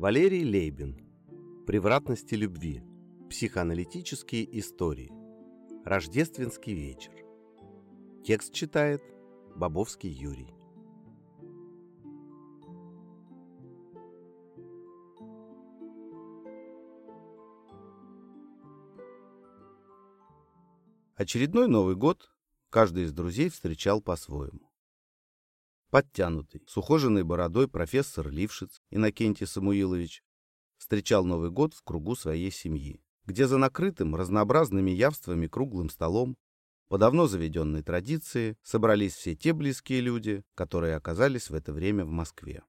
Валерий Лейбин. Превратности любви. Психоаналитические истории. Рождественский вечер. Текст читает Бобовский Юрий. Очередной Новый год каждый из друзей встречал по-своему. Подтянутый, с ухоженной бородой профессор Лившиц Иннокентий Самуилович встречал Новый год в кругу своей семьи, где за накрытым разнообразными явствами круглым столом по давно заведенной традиции собрались все те близкие люди, которые оказались в это время в Москве.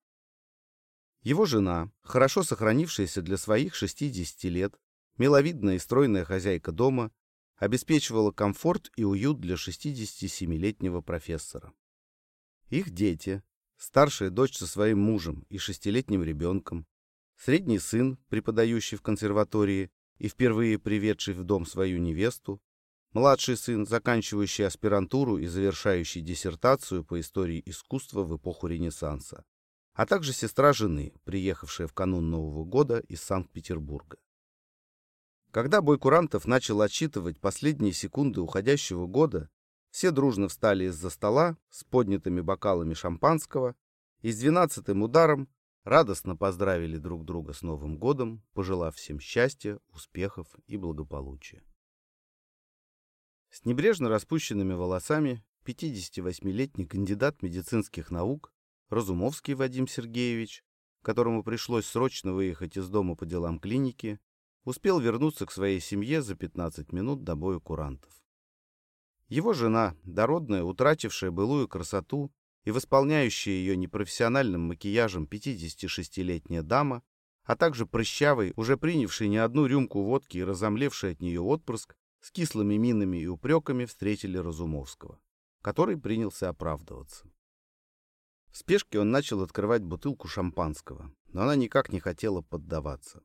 Его жена, хорошо сохранившаяся для своих 60 лет, миловидная и стройная хозяйка дома, обеспечивала комфорт и уют для 67-летнего профессора. Их дети, старшая дочь со своим мужем и шестилетним ребенком, средний сын, преподающий в консерватории и впервые приведший в дом свою невесту, младший сын, заканчивающий аспирантуру и завершающий диссертацию по истории искусства в эпоху Ренессанса, а также сестра жены, приехавшая в канун Нового года из Санкт-Петербурга. Когда Бойкурантов начал отсчитывать последние секунды уходящего года, все дружно встали из-за стола с поднятыми бокалами шампанского и с двенадцатым ударом радостно поздравили друг друга с Новым годом, пожелав всем счастья, успехов и благополучия. С небрежно распущенными волосами 58-летний кандидат медицинских наук Разумовский Вадим Сергеевич, которому пришлось срочно выехать из дома по делам клиники, успел вернуться к своей семье за 15 минут до боя курантов. Его жена, дородная, утратившая былую красоту и восполняющая ее непрофессиональным макияжем 56-летняя дама, а также прыщавый, уже принявший не одну рюмку водки и разомлевший от нее отпрыск, с кислыми минами и упреками встретили Разумовского, который принялся оправдываться. В спешке он начал открывать бутылку шампанского, но она никак не хотела поддаваться.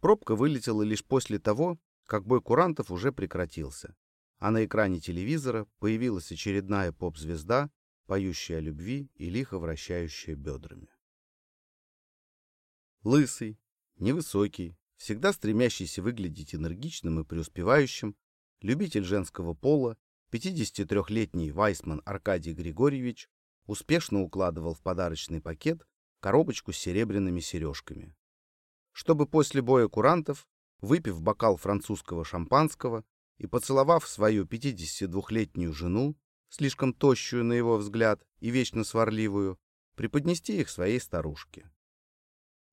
Пробка вылетела лишь после того, как бой курантов уже прекратился, а на экране телевизора появилась очередная поп-звезда, поющая о любви и лихо вращающая бедрами. Лысый, невысокий, всегда стремящийся выглядеть энергичным и преуспевающим, любитель женского пола, 53-летний Вайсман Аркадий Григорьевич успешно укладывал в подарочный пакет коробочку с серебряными сережками. Чтобы после боя курантов, выпив бокал французского шампанского, и, поцеловав свою 52-летнюю жену, слишком тощую на его взгляд и вечно сварливую, преподнести их своей старушке.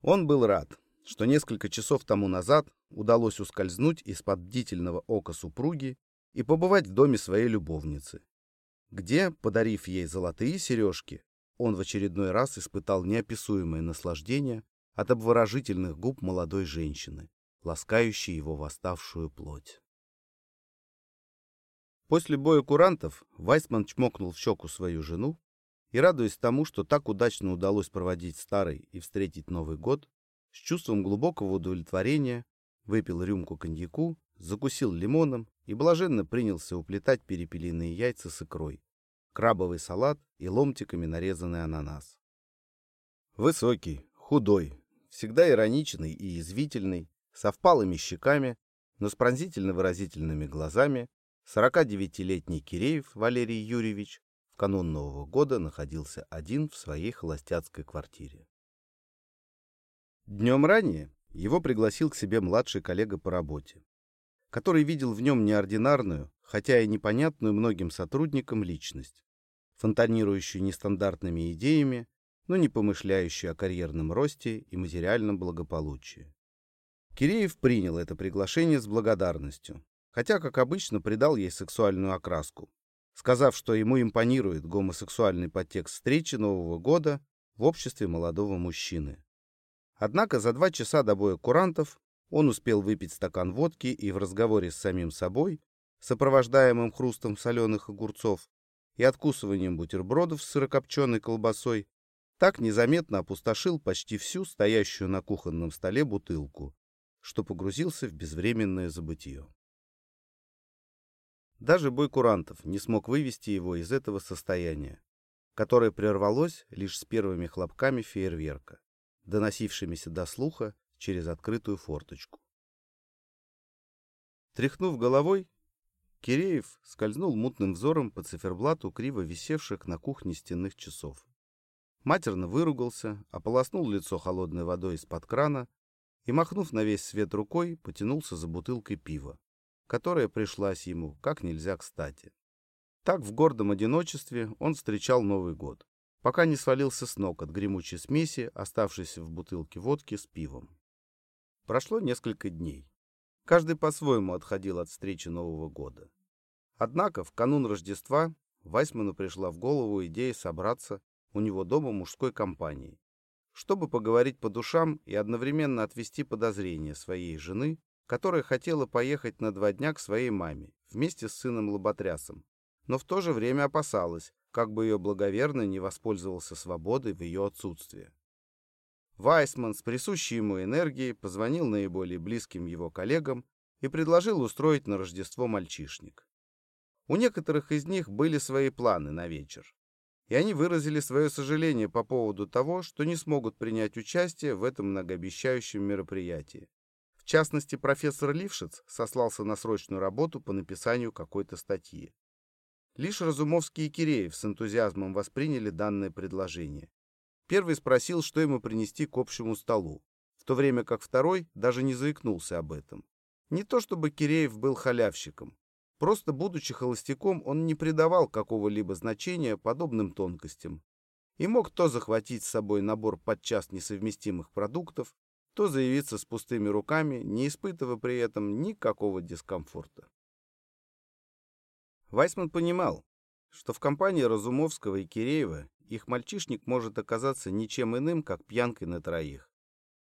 Он был рад, что несколько часов тому назад удалось ускользнуть из-под бдительного ока супруги и побывать в доме своей любовницы, где, подарив ей золотые сережки, он в очередной раз испытал неописуемое наслаждение от обворожительных губ молодой женщины, ласкающей его восставшую плоть. После боя курантов Вайсман чмокнул в щеку свою жену и, радуясь тому, что так удачно удалось проводить старый и встретить Новый год, с чувством глубокого удовлетворения выпил рюмку коньяку, закусил лимоном и блаженно принялся уплетать перепелиные яйца с икрой, крабовый салат и ломтиками нарезанный ананас. Высокий, худой, всегда ироничный и язвительный, со впалыми щеками, но с пронзительно выразительными глазами, 49-летний Киреев Валерий Юрьевич в канун Нового года находился один в своей холостяцкой квартире. Днем ранее его пригласил к себе младший коллега по работе, который видел в нем неординарную, хотя и непонятную многим сотрудникам личность, фонтанирующую нестандартными идеями, но не помышляющую о карьерном росте и материальном благополучии. Киреев принял это приглашение с благодарностью, хотя, как обычно, придал ей сексуальную окраску, сказав, что ему импонирует гомосексуальный подтекст встречи Нового года в обществе молодого мужчины. Однако за два часа до боя курантов он успел выпить стакан водки и в разговоре с самим собой, сопровождаемым хрустом соленых огурцов и откусыванием бутербродов с сырокопченой колбасой, так незаметно опустошил почти всю стоящую на кухонном столе бутылку, что погрузился в безвременное забытье. Даже бой курантов не смог вывести его из этого состояния, которое прервалось лишь с первыми хлопками фейерверка, доносившимися до слуха через открытую форточку. Тряхнув головой, Киреев скользнул мутным взором по циферблату криво висевших на кухне стенных часов. Матерно выругался, ополоснул лицо холодной водой из-под крана и, махнув на весь свет рукой, потянулся за бутылкой пива, которая пришлась ему как нельзя кстати. Так в гордом одиночестве он встречал Новый год, пока не свалился с ног от гремучей смеси, оставшейся в бутылке водки с пивом. Прошло несколько дней. Каждый по-своему отходил от встречи Нового года. Однако в канун Рождества Вайсману пришла в голову идея собраться у него дома мужской компанией, чтобы поговорить по душам и одновременно отвести подозрения своей жены, которая хотела поехать на два дня к своей маме вместе с сыном Лоботрясом, но в то же время опасалась, как бы ее благоверный не воспользовался свободой в ее отсутствие. Вайсман с присущей ему энергией позвонил наиболее близким его коллегам и предложил устроить на Рождество мальчишник. У некоторых из них были свои планы на вечер, и они выразили свое сожаление по поводу того, что не смогут принять участие в этом многообещающем мероприятии. В частности, профессор Лившиц сослался на срочную работу по написанию какой-то статьи. Лишь Разумовский и Киреев с энтузиазмом восприняли данное предложение. Первый спросил, что ему принести к общему столу, в то время как второй даже не заикнулся об этом. Не то чтобы Киреев был халявщиком. Просто, будучи холостяком, он не придавал какого-либо значения подобным тонкостям и мог то захватить с собой набор подчас несовместимых продуктов, то заявиться с пустыми руками, не испытывая при этом никакого дискомфорта. Вайсман понимал, что в компании Разумовского и Киреева их мальчишник может оказаться ничем иным, как пьянкой на троих.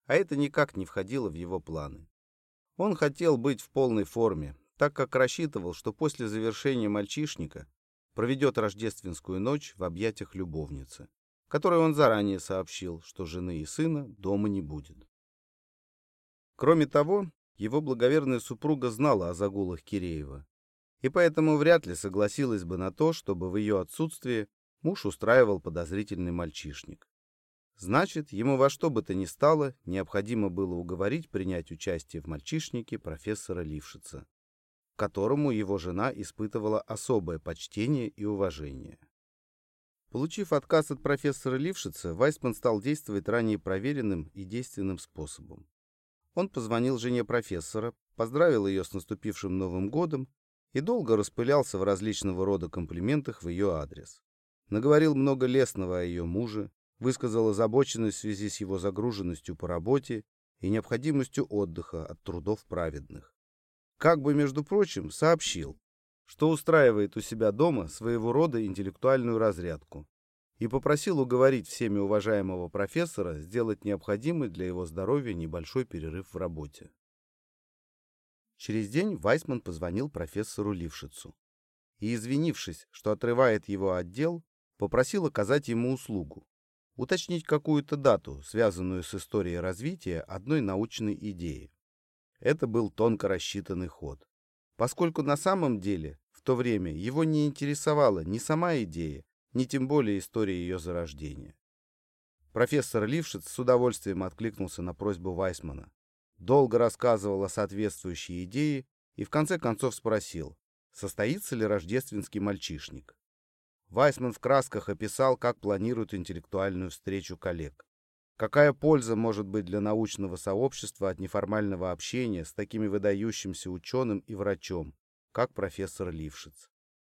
А это никак не входило в его планы. Он хотел быть в полной форме, так как рассчитывал, что после завершения мальчишника проведет рождественскую ночь в объятиях любовницы, которой он заранее сообщил, что жены и сына дома не будет. Кроме того, его благоверная супруга знала о загулах Киреева, и поэтому вряд ли согласилась бы на то, чтобы в ее отсутствии муж устраивал подозрительный мальчишник. Значит, ему во что бы то ни стало необходимо было уговорить принять участие в мальчишнике профессора Лившица, которому его жена испытывала особое почтение и уважение. Получив отказ от профессора Лившица, Вайсман стал действовать ранее проверенным и действенным способом. Он позвонил жене профессора, поздравил ее с наступившим Новым годом и долго распылялся в различного рода комплиментах в ее адрес. Наговорил много лестного о ее муже, высказал озабоченность в связи с его загруженностью по работе и необходимостью отдыха от трудов праведных. Как бы, между прочим, сообщил, что устраивает у себя дома своего рода интеллектуальную разрядку и попросил уговорить всеми уважаемого профессора сделать необходимый для его здоровья небольшой перерыв в работе. Через день Вайсман позвонил профессору Лившицу и, извинившись, что отрывает его отдел, попросил оказать ему услугу, уточнить какую-то дату, связанную с историей развития одной научной идеи. Это был тонко рассчитанный ход, поскольку на самом деле в то время его не интересовала ни сама идея, ни тем более история ее зарождения. Профессор Лившиц с удовольствием откликнулся на просьбу Вайсмана, долго рассказывал о соответствующей идее и в конце концов спросил, состоится ли рождественский мальчишник. Вайсман в красках описал, как планирует интеллектуальную встречу коллег. Какая польза может быть для научного сообщества от неформального общения с такими выдающимся ученым и врачом, как профессор Лившиц?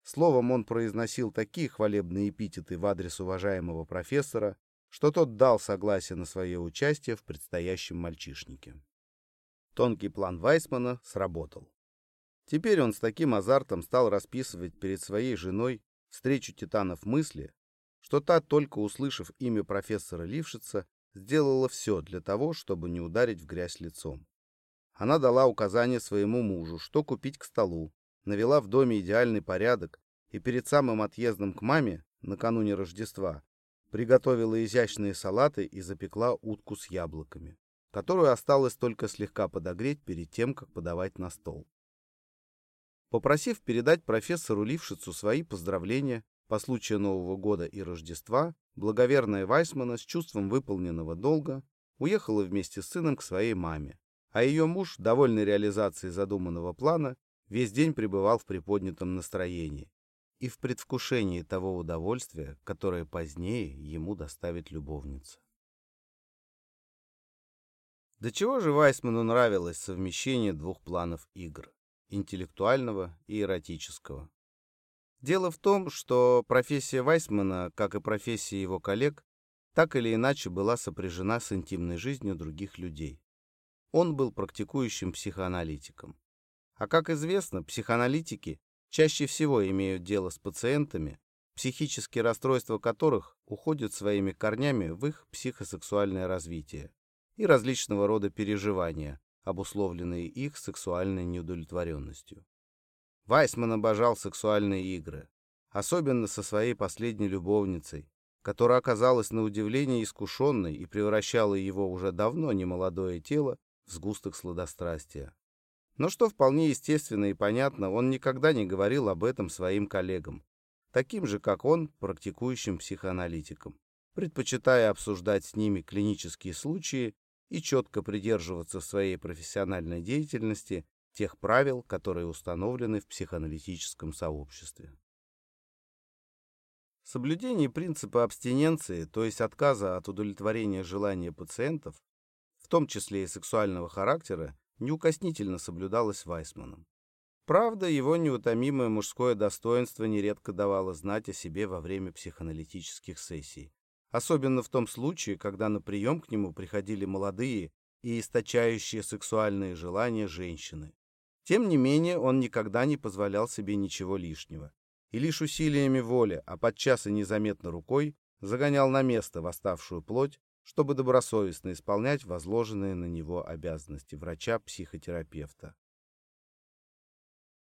Словом, он произносил такие хвалебные эпитеты в адрес уважаемого профессора, что тот дал согласие на свое участие в предстоящем мальчишнике. Тонкий план Вайсмана сработал. Теперь он с таким азартом стал расписывать перед своей женой встречу титанов мысли, что та, только услышав имя профессора Лившица, сделала все для того, чтобы не ударить в грязь лицом. Она дала указание своему мужу, что купить к столу, навела в доме идеальный порядок и перед самым отъездом к маме, накануне Рождества, приготовила изящные салаты и запекла утку с яблоками, которую осталось только слегка подогреть перед тем, как подавать на стол. Попросив передать профессору Лившицу свои поздравления по случаю Нового года и Рождества, благоверная Вайсмана с чувством выполненного долга уехала вместе с сыном к своей маме, а ее муж, довольный реализацией задуманного плана, весь день пребывал в приподнятом настроении и в предвкушении того удовольствия, которое позднее ему доставит любовница. До чего же Вайсману нравилось совмещение двух планов игр – интеллектуального и эротического. Дело в том, что профессия Вайсмана, как и профессия его коллег, так или иначе была сопряжена с интимной жизнью других людей. Он был практикующим психоаналитиком. А как известно, психоаналитики чаще всего имеют дело с пациентами, психические расстройства которых уходят своими корнями в их психосексуальное развитие и различного рода переживания, обусловленные их сексуальной неудовлетворенностью. Вайсман обожал сексуальные игры, особенно со своей последней любовницей, которая оказалась на удивление искушенной и превращала его уже давно немолодое тело в сгусток сладострастия. Но что вполне естественно и понятно, он никогда не говорил об этом своим коллегам, таким же, как он, практикующим психоаналитикам, предпочитая обсуждать с ними клинические случаи и четко придерживаться в своей профессиональной деятельности тех правил, которые установлены в психоаналитическом сообществе. Соблюдение принципа абстиненции, то есть отказа от удовлетворения желания пациентов, в том числе и сексуального характера, неукоснительно соблюдалось Вайсманом. Правда, его неутомимое мужское достоинство нередко давало знать о себе во время психоаналитических сессий, особенно в том случае, когда на прием к нему приходили молодые и источающие сексуальные желания женщины. Тем не менее, он никогда не позволял себе ничего лишнего. И лишь усилиями воли, а подчас и незаметно рукой, загонял на место восставшую плоть, чтобы добросовестно исполнять возложенные на него обязанности врача-психотерапевта.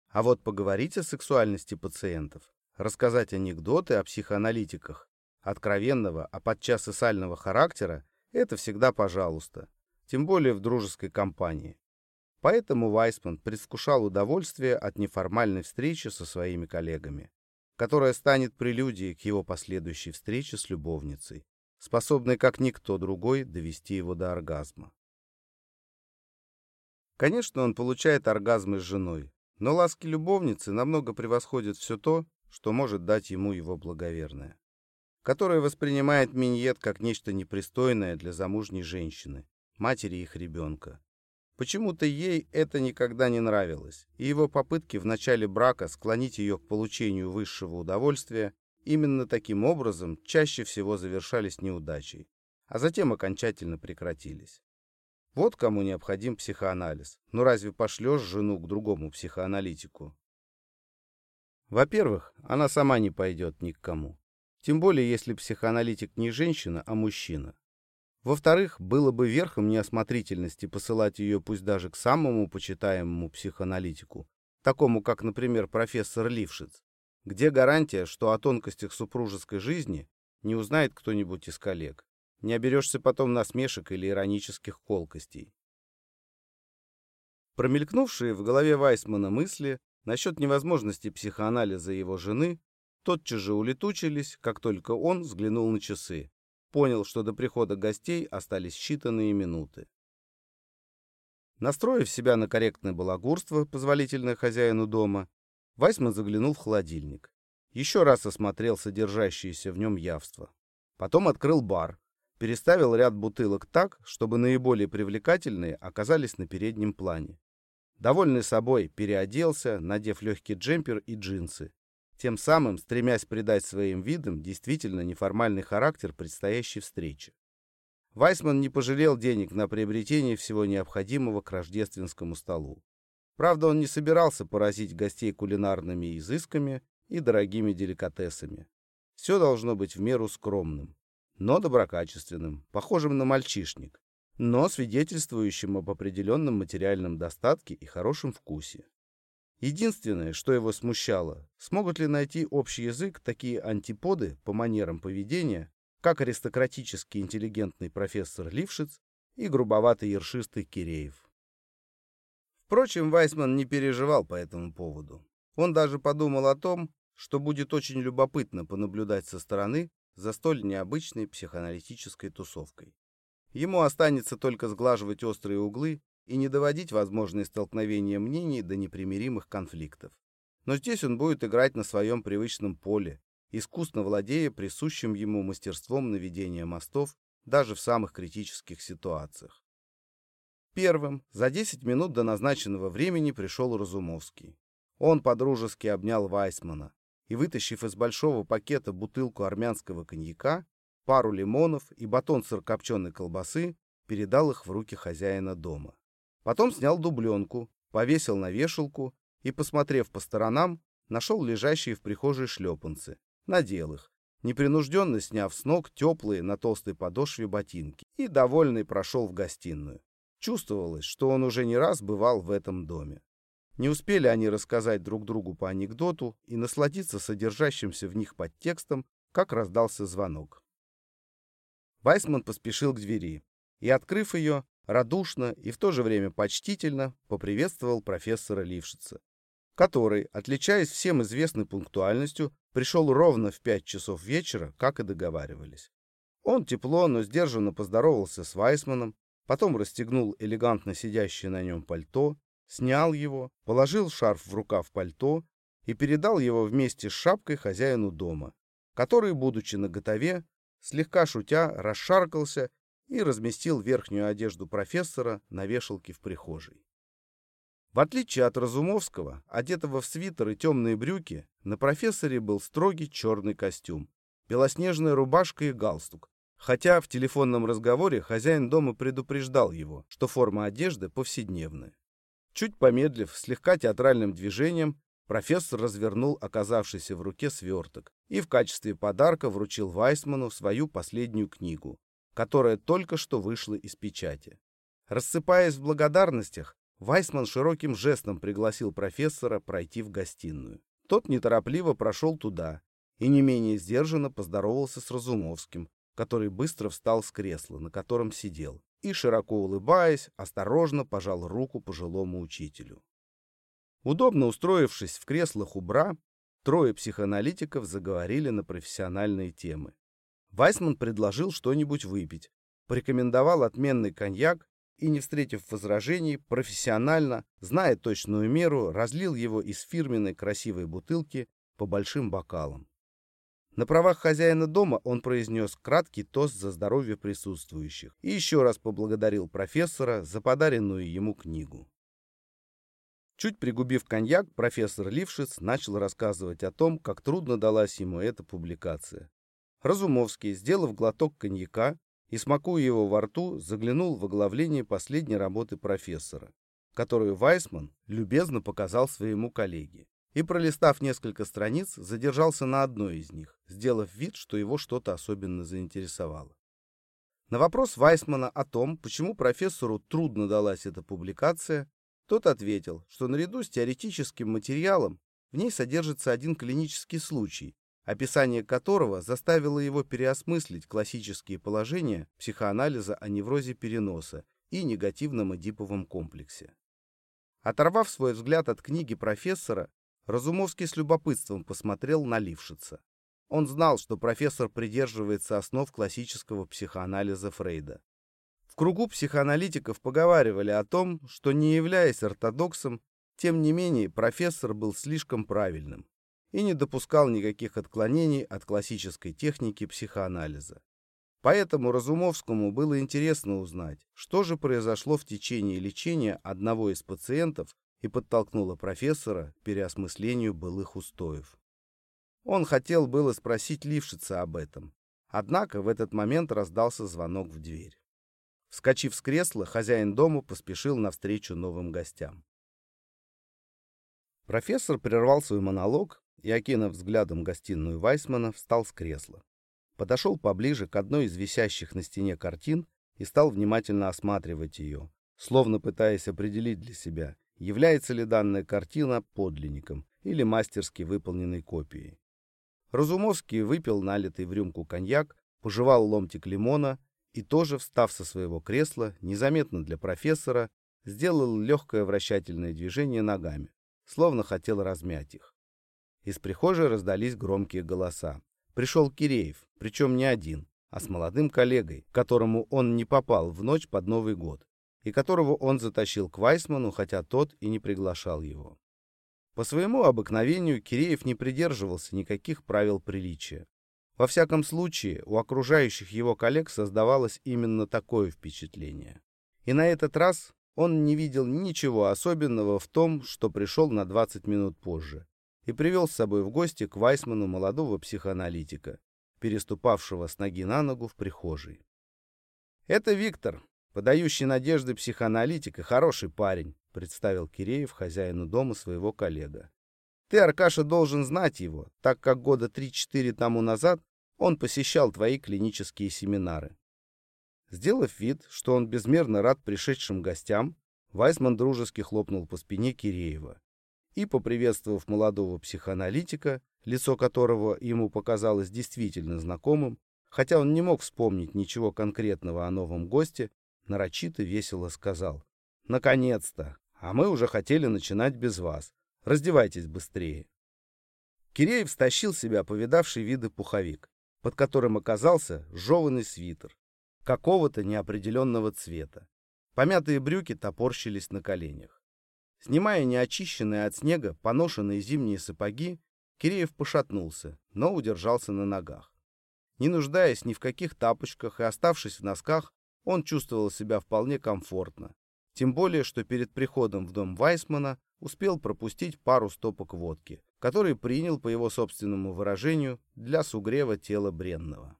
А вот поговорить о сексуальности пациентов, рассказать анекдоты о психоаналитиках, откровенного, а подчас и сального характера, это всегда пожалуйста, тем более в дружеской компании. Поэтому Вайсман предвкушал удовольствие от неформальной встречи со своими коллегами, которая станет прелюдией к его последующей встрече с любовницей, способной как никто другой довести его до оргазма. Конечно, он получает оргазмы с женой, но ласки любовницы намного превосходят все то, что может дать ему его благоверная которая воспринимает миньет как нечто непристойное для замужней женщины, матери их ребенка. Почему-то ей это никогда не нравилось, и его попытки в начале брака склонить ее к получению высшего удовольствия именно таким образом чаще всего завершались неудачей, а затем окончательно прекратились. Вот кому необходим психоанализ. Ну разве пошлешь жену к другому психоаналитику? Во-первых, она сама не пойдет ни к кому. Тем более, если психоаналитик не женщина, а мужчина. Во-вторых, было бы верхом неосмотрительности посылать ее пусть даже к самому почитаемому психоаналитику, такому как, например, профессор Лившиц, где гарантия, что о тонкостях супружеской жизни не узнает кто-нибудь из коллег. Не оберешься потом насмешек или иронических колкостей. Промелькнувшие в голове Вайсмана мысли насчет невозможности психоанализа его жены тотчас же улетучились, как только он взглянул на часы. Понял, что до прихода гостей остались считанные минуты. Настроив себя на корректное балагурство, позволительное хозяину дома, Вайсман заглянул в холодильник. Еще раз осмотрел содержащееся в нем явство. Потом открыл бар, переставил ряд бутылок так, чтобы наиболее привлекательные оказались на переднем плане. Довольный собой, переоделся, надев легкий джемпер и джинсы, тем самым стремясь придать своим видам действительно неформальный характер предстоящей встречи. Вайсман не пожалел денег на приобретение всего необходимого к рождественскому столу. Правда, он не собирался поразить гостей кулинарными изысками и дорогими деликатесами. Все должно быть в меру скромным, но доброкачественным, похожим на мальчишник, но свидетельствующим об определенном материальном достатке и хорошем вкусе. Единственное, что его смущало, смогут ли найти общий язык такие антиподы по манерам поведения, как аристократический интеллигентный профессор Лившиц и грубоватый ершистый Киреев. Впрочем, Вайсман не переживал по этому поводу. Он даже подумал о том, что будет очень любопытно понаблюдать со стороны за столь необычной психоаналитической тусовкой. Ему останется только сглаживать острые углы и не доводить возможные столкновения мнений до непримиримых конфликтов. Но здесь он будет играть на своем привычном поле, искусно владея присущим ему мастерством наведения мостов даже в самых критических ситуациях. Первым за 10 минут до назначенного времени пришел Разумовский. Он подружески обнял Вайсмана и, вытащив из большого пакета бутылку армянского коньяка, пару лимонов и батон сырокопченой колбасы, передал их в руки хозяина дома. Потом снял дубленку, повесил на вешалку и, посмотрев по сторонам, нашел лежащие в прихожей шлепанцы, надел их, непринужденно сняв с ног теплые на толстой подошве ботинки и, довольный, прошел в гостиную. Чувствовалось, что он уже не раз бывал в этом доме. Не успели они рассказать друг другу по анекдоту и насладиться содержащимся в них подтекстом, как раздался звонок. Вайсман поспешил к двери и, открыв ее, радушно и в то же время почтительно поприветствовал профессора Лившица, который, отличаясь всем известной пунктуальностью, пришел ровно в пять часов вечера, как и договаривались. Он тепло, но сдержанно поздоровался с Вайсманом, потом расстегнул элегантно сидящее на нем пальто, снял его, положил шарф в рукав пальто и передал его вместе с шапкой хозяину дома, который, будучи наготове, слегка шутя, расшаркался и разместил верхнюю одежду профессора на вешалке в прихожей. В отличие от Разумовского, одетого в свитер и темные брюки, на профессоре был строгий черный костюм, белоснежная рубашка и галстук, хотя в телефонном разговоре хозяин дома предупреждал его, что форма одежды повседневная. Чуть помедлив, слегка театральным движением, профессор развернул оказавшийся в руке сверток и в качестве подарка вручил Вайсману свою последнюю книгу, которая только что вышла из печати. Рассыпаясь в благодарностях, Вайсман широким жестом пригласил профессора пройти в гостиную. Тот неторопливо прошел туда и не менее сдержанно поздоровался с Разумовским, который быстро встал с кресла, на котором сидел, и, широко улыбаясь, осторожно пожал руку пожилому учителю. Удобно устроившись в креслах у бра, трое психоаналитиков заговорили на профессиональные темы. Вайсман предложил что-нибудь выпить, порекомендовал отменный коньяк и, не встретив возражений, профессионально, зная точную меру, разлил его из фирменной красивой бутылки по большим бокалам. На правах хозяина дома он произнес краткий тост за здоровье присутствующих и еще раз поблагодарил профессора за подаренную ему книгу. Чуть пригубив коньяк, профессор Лившиц начал рассказывать о том, как трудно далась ему эта публикация. Разумовский, сделав глоток коньяка и смакуя его во рту, заглянул в оглавление последней работы профессора, которую Вайсман любезно показал своему коллеге. И, пролистав несколько страниц, задержался на одной из них, сделав вид, что его что-то особенно заинтересовало. На вопрос Вайсмана о том, почему профессору трудно далась эта публикация, тот ответил, что наряду с теоретическим материалом в ней содержится один клинический случай, описание которого заставило его переосмыслить классические положения психоанализа о неврозе переноса и негативном эдиповом комплексе. Оторвав свой взгляд от книги профессора, Разумовский с любопытством посмотрел на Лившица. Он знал, что профессор придерживается основ классического психоанализа Фрейда. В кругу психоаналитиков поговаривали о том, что не являясь ортодоксом, тем не менее профессор был слишком правильным и не допускал никаких отклонений от классической техники психоанализа. Поэтому Разумовскому было интересно узнать, что же произошло в течение лечения одного из пациентов и подтолкнуло профессора к переосмыслению былых устоев. Он хотел было спросить Лившица об этом, однако в этот момент раздался звонок в дверь. Вскочив с кресла, хозяин дома поспешил навстречу новым гостям. Профессор прервал свой монолог и, окинув взглядом гостиную Вайсмана, встал с кресла. Подошел поближе к одной из висящих на стене картин и стал внимательно осматривать ее, словно пытаясь определить для себя, является ли данная картина подлинником или мастерски выполненной копией. Разумовский выпил налитый в рюмку коньяк, пожевал ломтик лимона и тоже, встав со своего кресла, незаметно для профессора, сделал легкое вращательное движение ногами, словно хотел размять их. Из прихожей раздались громкие голоса. Пришел Киреев, причем не один, а с молодым коллегой, которому он не попал в ночь под Новый год, и которого он затащил к Вайсману, хотя тот и не приглашал его. По своему обыкновению Киреев не придерживался никаких правил приличия. Во всяком случае, у окружающих его коллег создавалось именно такое впечатление. И на этот раз он не видел ничего особенного в том, что пришел на 20 минут позже, и привел с собой в гости к Вайсману молодого психоаналитика, переступавшего с ноги на ногу в прихожей. «Это Виктор, подающий надежды психоаналитик и хороший парень», представил Киреев хозяину дома своего коллега. «Ты, Аркаша, должен знать его, так как года 3-4 тому назад он посещал твои клинические семинары. Сделав вид, что он безмерно рад пришедшим гостям, Вайсман дружески хлопнул по спине Киреева и, поприветствовав молодого психоаналитика, лицо которого ему показалось действительно знакомым, хотя он не мог вспомнить ничего конкретного о новом госте, нарочито весело сказал «Наконец-то! А мы уже хотели начинать без вас. Раздевайтесь быстрее». Киреев стащил себя повидавший виды пуховик, под которым оказался жеванный свитер, какого-то неопределенного цвета. Помятые брюки топорщились на коленях. Снимая неочищенные от снега поношенные зимние сапоги, Киреев пошатнулся, но удержался на ногах. Не нуждаясь ни в каких тапочках и оставшись в носках, он чувствовал себя вполне комфортно. Тем более, что перед приходом в дом Вайсмана успел пропустить пару стопок водки, который принял, по его собственному выражению, для сугрева тела бренного.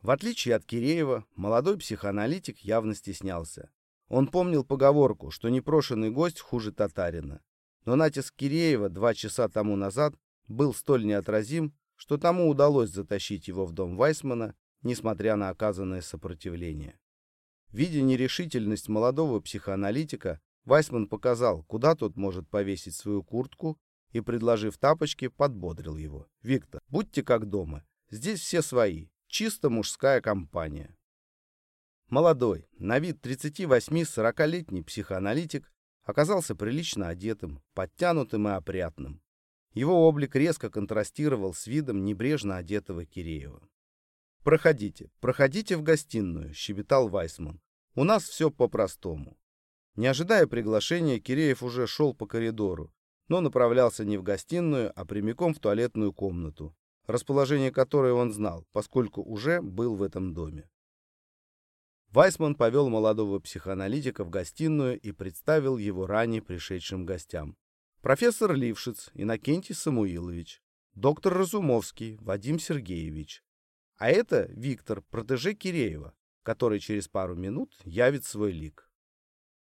В отличие от Киреева, молодой психоаналитик явно стеснялся. Он помнил поговорку, что непрошенный гость хуже татарина. Но натиск Киреева два часа тому назад был столь неотразим, что тому удалось затащить его в дом Вайсмана, несмотря на оказанное сопротивление. Видя нерешительность молодого психоаналитика, Вайсман показал, куда тот может повесить свою куртку, и, предложив тапочки, подбодрил его. «Виктор, будьте как дома. Здесь все свои. Чисто мужская компания. Молодой, на вид 38-40-летний психоаналитик оказался прилично одетым, подтянутым и опрятным. Его облик резко контрастировал с видом небрежно одетого Киреева. «Проходите, проходите в гостиную», — щебетал Вайсман. «У нас все по-простому». Не ожидая приглашения, Киреев уже шел по коридору, но направлялся не в гостиную, а прямиком в туалетную комнату, расположение которой он знал, поскольку уже был в этом доме. Вайсман повел молодого психоаналитика в гостиную и представил его ранее пришедшим гостям. Профессор Лившиц Иннокентий Самуилович, доктор Разумовский Вадим Сергеевич. А это Виктор, протеже Киреева, который через пару минут явит свой лик.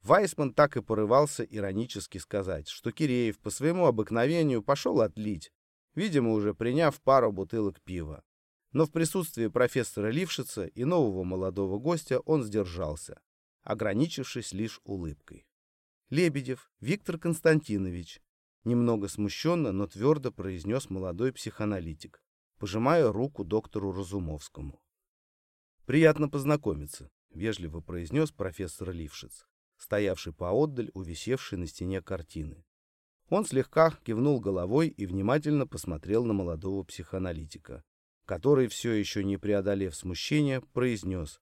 Вайсман так и порывался иронически сказать, что Киреев по своему обыкновению пошел отлить, видимо, уже приняв пару бутылок пива. Но в присутствии профессора Лившица и нового молодого гостя он сдержался, ограничившись лишь улыбкой. «Лебедев Виктор Константинович», немного смущенно, но твердо произнес молодой психоаналитик, пожимая руку доктору Разумовскому. «Приятно познакомиться», — вежливо произнес профессор Лившиц, стоявший поотдаль у висевшей на стене картины. Он слегка кивнул головой и внимательно посмотрел на молодого психоаналитика, который, все еще не преодолев смущение, произнес.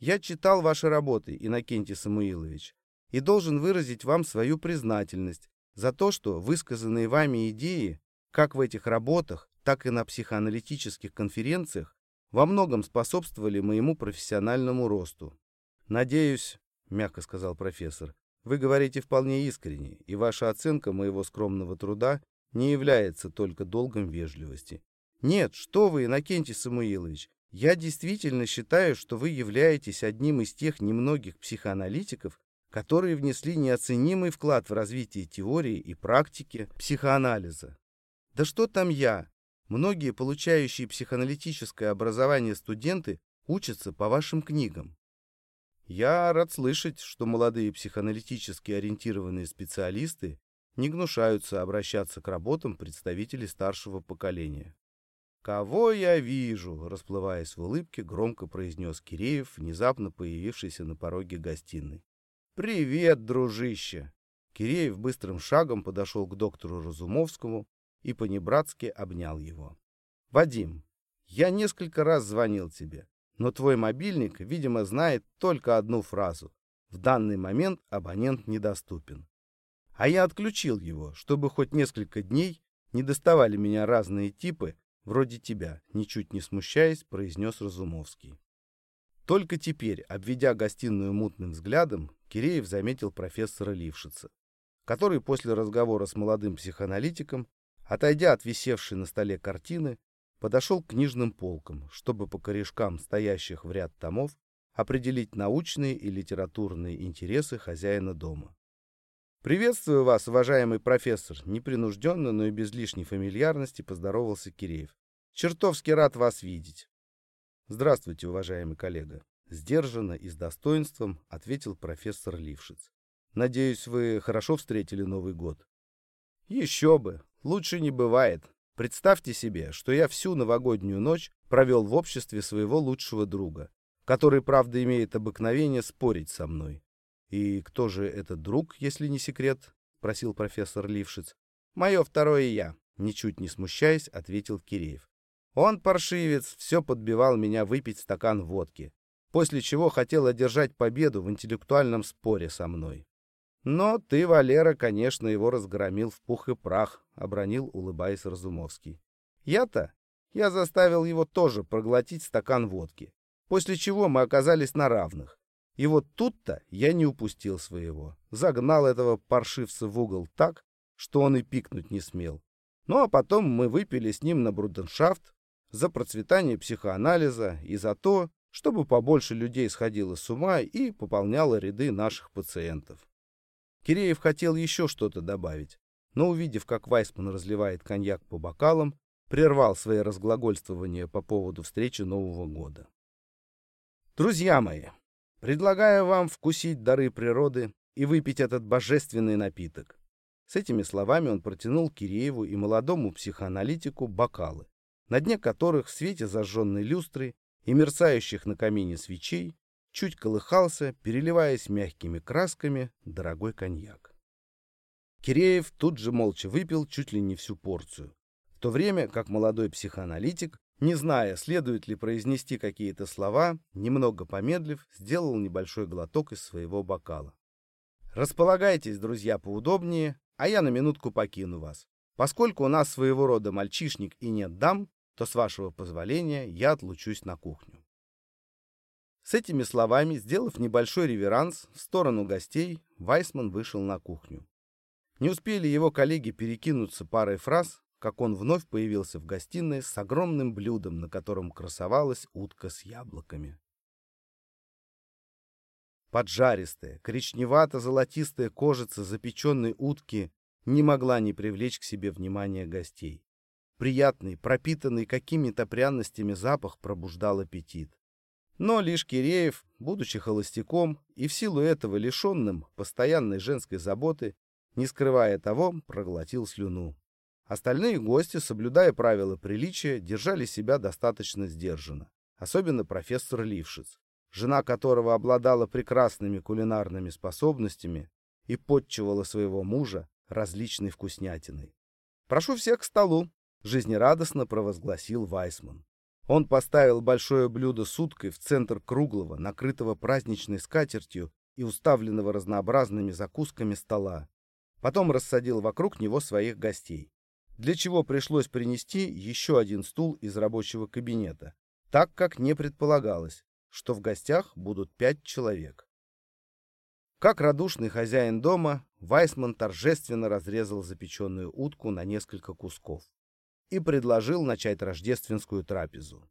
«Я читал ваши работы, Иннокентий Самуилович, и должен выразить вам свою признательность за то, что высказанные вами идеи, как в этих работах, так и на психоаналитических конференциях, во многом способствовали моему профессиональному росту. Надеюсь, — мягко сказал профессор, вы говорите вполне искренне, и ваша оценка моего скромного труда не является только долгом вежливости. Нет, что вы, Иннокентий Самуилович, я действительно считаю, что вы являетесь одним из тех немногих психоаналитиков, которые внесли неоценимый вклад в развитие теории и практики психоанализа. Да что там я? Многие получающие психоаналитическое образование студенты учатся по вашим книгам. Я рад слышать, что молодые психоаналитически ориентированные специалисты не гнушаются обращаться к работам представителей старшего поколения. «Кого я вижу?» — расплываясь в улыбке, громко произнес Киреев, внезапно появившийся на пороге гостиной. «Привет, дружище!» Киреев быстрым шагом подошел к доктору Разумовскому и понебратски обнял его. «Вадим, я несколько раз звонил тебе, но твой мобильник, видимо, знает только одну фразу. В данный момент абонент недоступен. А я отключил его, чтобы хоть несколько дней не доставали меня разные типы, вроде тебя, ничуть не смущаясь, произнес Разумовский. Только теперь, обведя гостиную мутным взглядом, Киреев заметил профессора Лившица, который после разговора с молодым психоаналитиком, отойдя от висевшей на столе картины, подошел к книжным полкам, чтобы по корешкам стоящих в ряд томов определить научные и литературные интересы хозяина дома. «Приветствую вас, уважаемый профессор!» Непринужденно, но и без лишней фамильярности поздоровался Киреев. «Чертовски рад вас видеть!» «Здравствуйте, уважаемый коллега!» Сдержанно и с достоинством ответил профессор Лившиц. «Надеюсь, вы хорошо встретили Новый год?» «Еще бы! Лучше не бывает!» Представьте себе, что я всю новогоднюю ночь провел в обществе своего лучшего друга, который, правда, имеет обыкновение спорить со мной. «И кто же этот друг, если не секрет?» — просил профессор Лившиц. «Мое второе я», — ничуть не смущаясь, ответил Киреев. Он, паршивец, все подбивал меня выпить стакан водки, после чего хотел одержать победу в интеллектуальном споре со мной. Но ты, Валера, конечно, его разгромил в пух и прах, — обронил, улыбаясь Разумовский. Я-то? Я заставил его тоже проглотить стакан водки, после чего мы оказались на равных. И вот тут-то я не упустил своего. Загнал этого паршивца в угол так, что он и пикнуть не смел. Ну а потом мы выпили с ним на бруденшафт за процветание психоанализа и за то, чтобы побольше людей сходило с ума и пополняло ряды наших пациентов. Киреев хотел еще что-то добавить, но, увидев, как Вайсман разливает коньяк по бокалам, прервал свои разглагольствования по поводу встречи Нового года. «Друзья мои, предлагаю вам вкусить дары природы и выпить этот божественный напиток». С этими словами он протянул Кирееву и молодому психоаналитику бокалы, на дне которых в свете зажженной люстры и мерцающих на камине свечей чуть колыхался, переливаясь мягкими красками, дорогой коньяк. Киреев тут же молча выпил чуть ли не всю порцию, в то время как молодой психоаналитик, не зная, следует ли произнести какие-то слова, немного помедлив, сделал небольшой глоток из своего бокала. «Располагайтесь, друзья, поудобнее, а я на минутку покину вас. Поскольку у нас своего рода мальчишник и нет дам, то, с вашего позволения, я отлучусь на кухню. С этими словами, сделав небольшой реверанс в сторону гостей, Вайсман вышел на кухню. Не успели его коллеги перекинуться парой фраз, как он вновь появился в гостиной с огромным блюдом, на котором красовалась утка с яблоками. Поджаристая, коричневато-золотистая кожица запеченной утки не могла не привлечь к себе внимания гостей. Приятный, пропитанный какими-то пряностями запах пробуждал аппетит. Но лишь Киреев, будучи холостяком и в силу этого лишенным постоянной женской заботы, не скрывая того, проглотил слюну. Остальные гости, соблюдая правила приличия, держали себя достаточно сдержанно. Особенно профессор Лившиц, жена которого обладала прекрасными кулинарными способностями и подчивала своего мужа различной вкуснятиной. «Прошу всех к столу», — жизнерадостно провозгласил Вайсман. Он поставил большое блюдо с уткой в центр круглого, накрытого праздничной скатертью и уставленного разнообразными закусками стола. Потом рассадил вокруг него своих гостей, для чего пришлось принести еще один стул из рабочего кабинета, так как не предполагалось, что в гостях будут пять человек. Как радушный хозяин дома, Вайсман торжественно разрезал запеченную утку на несколько кусков и предложил начать рождественскую трапезу.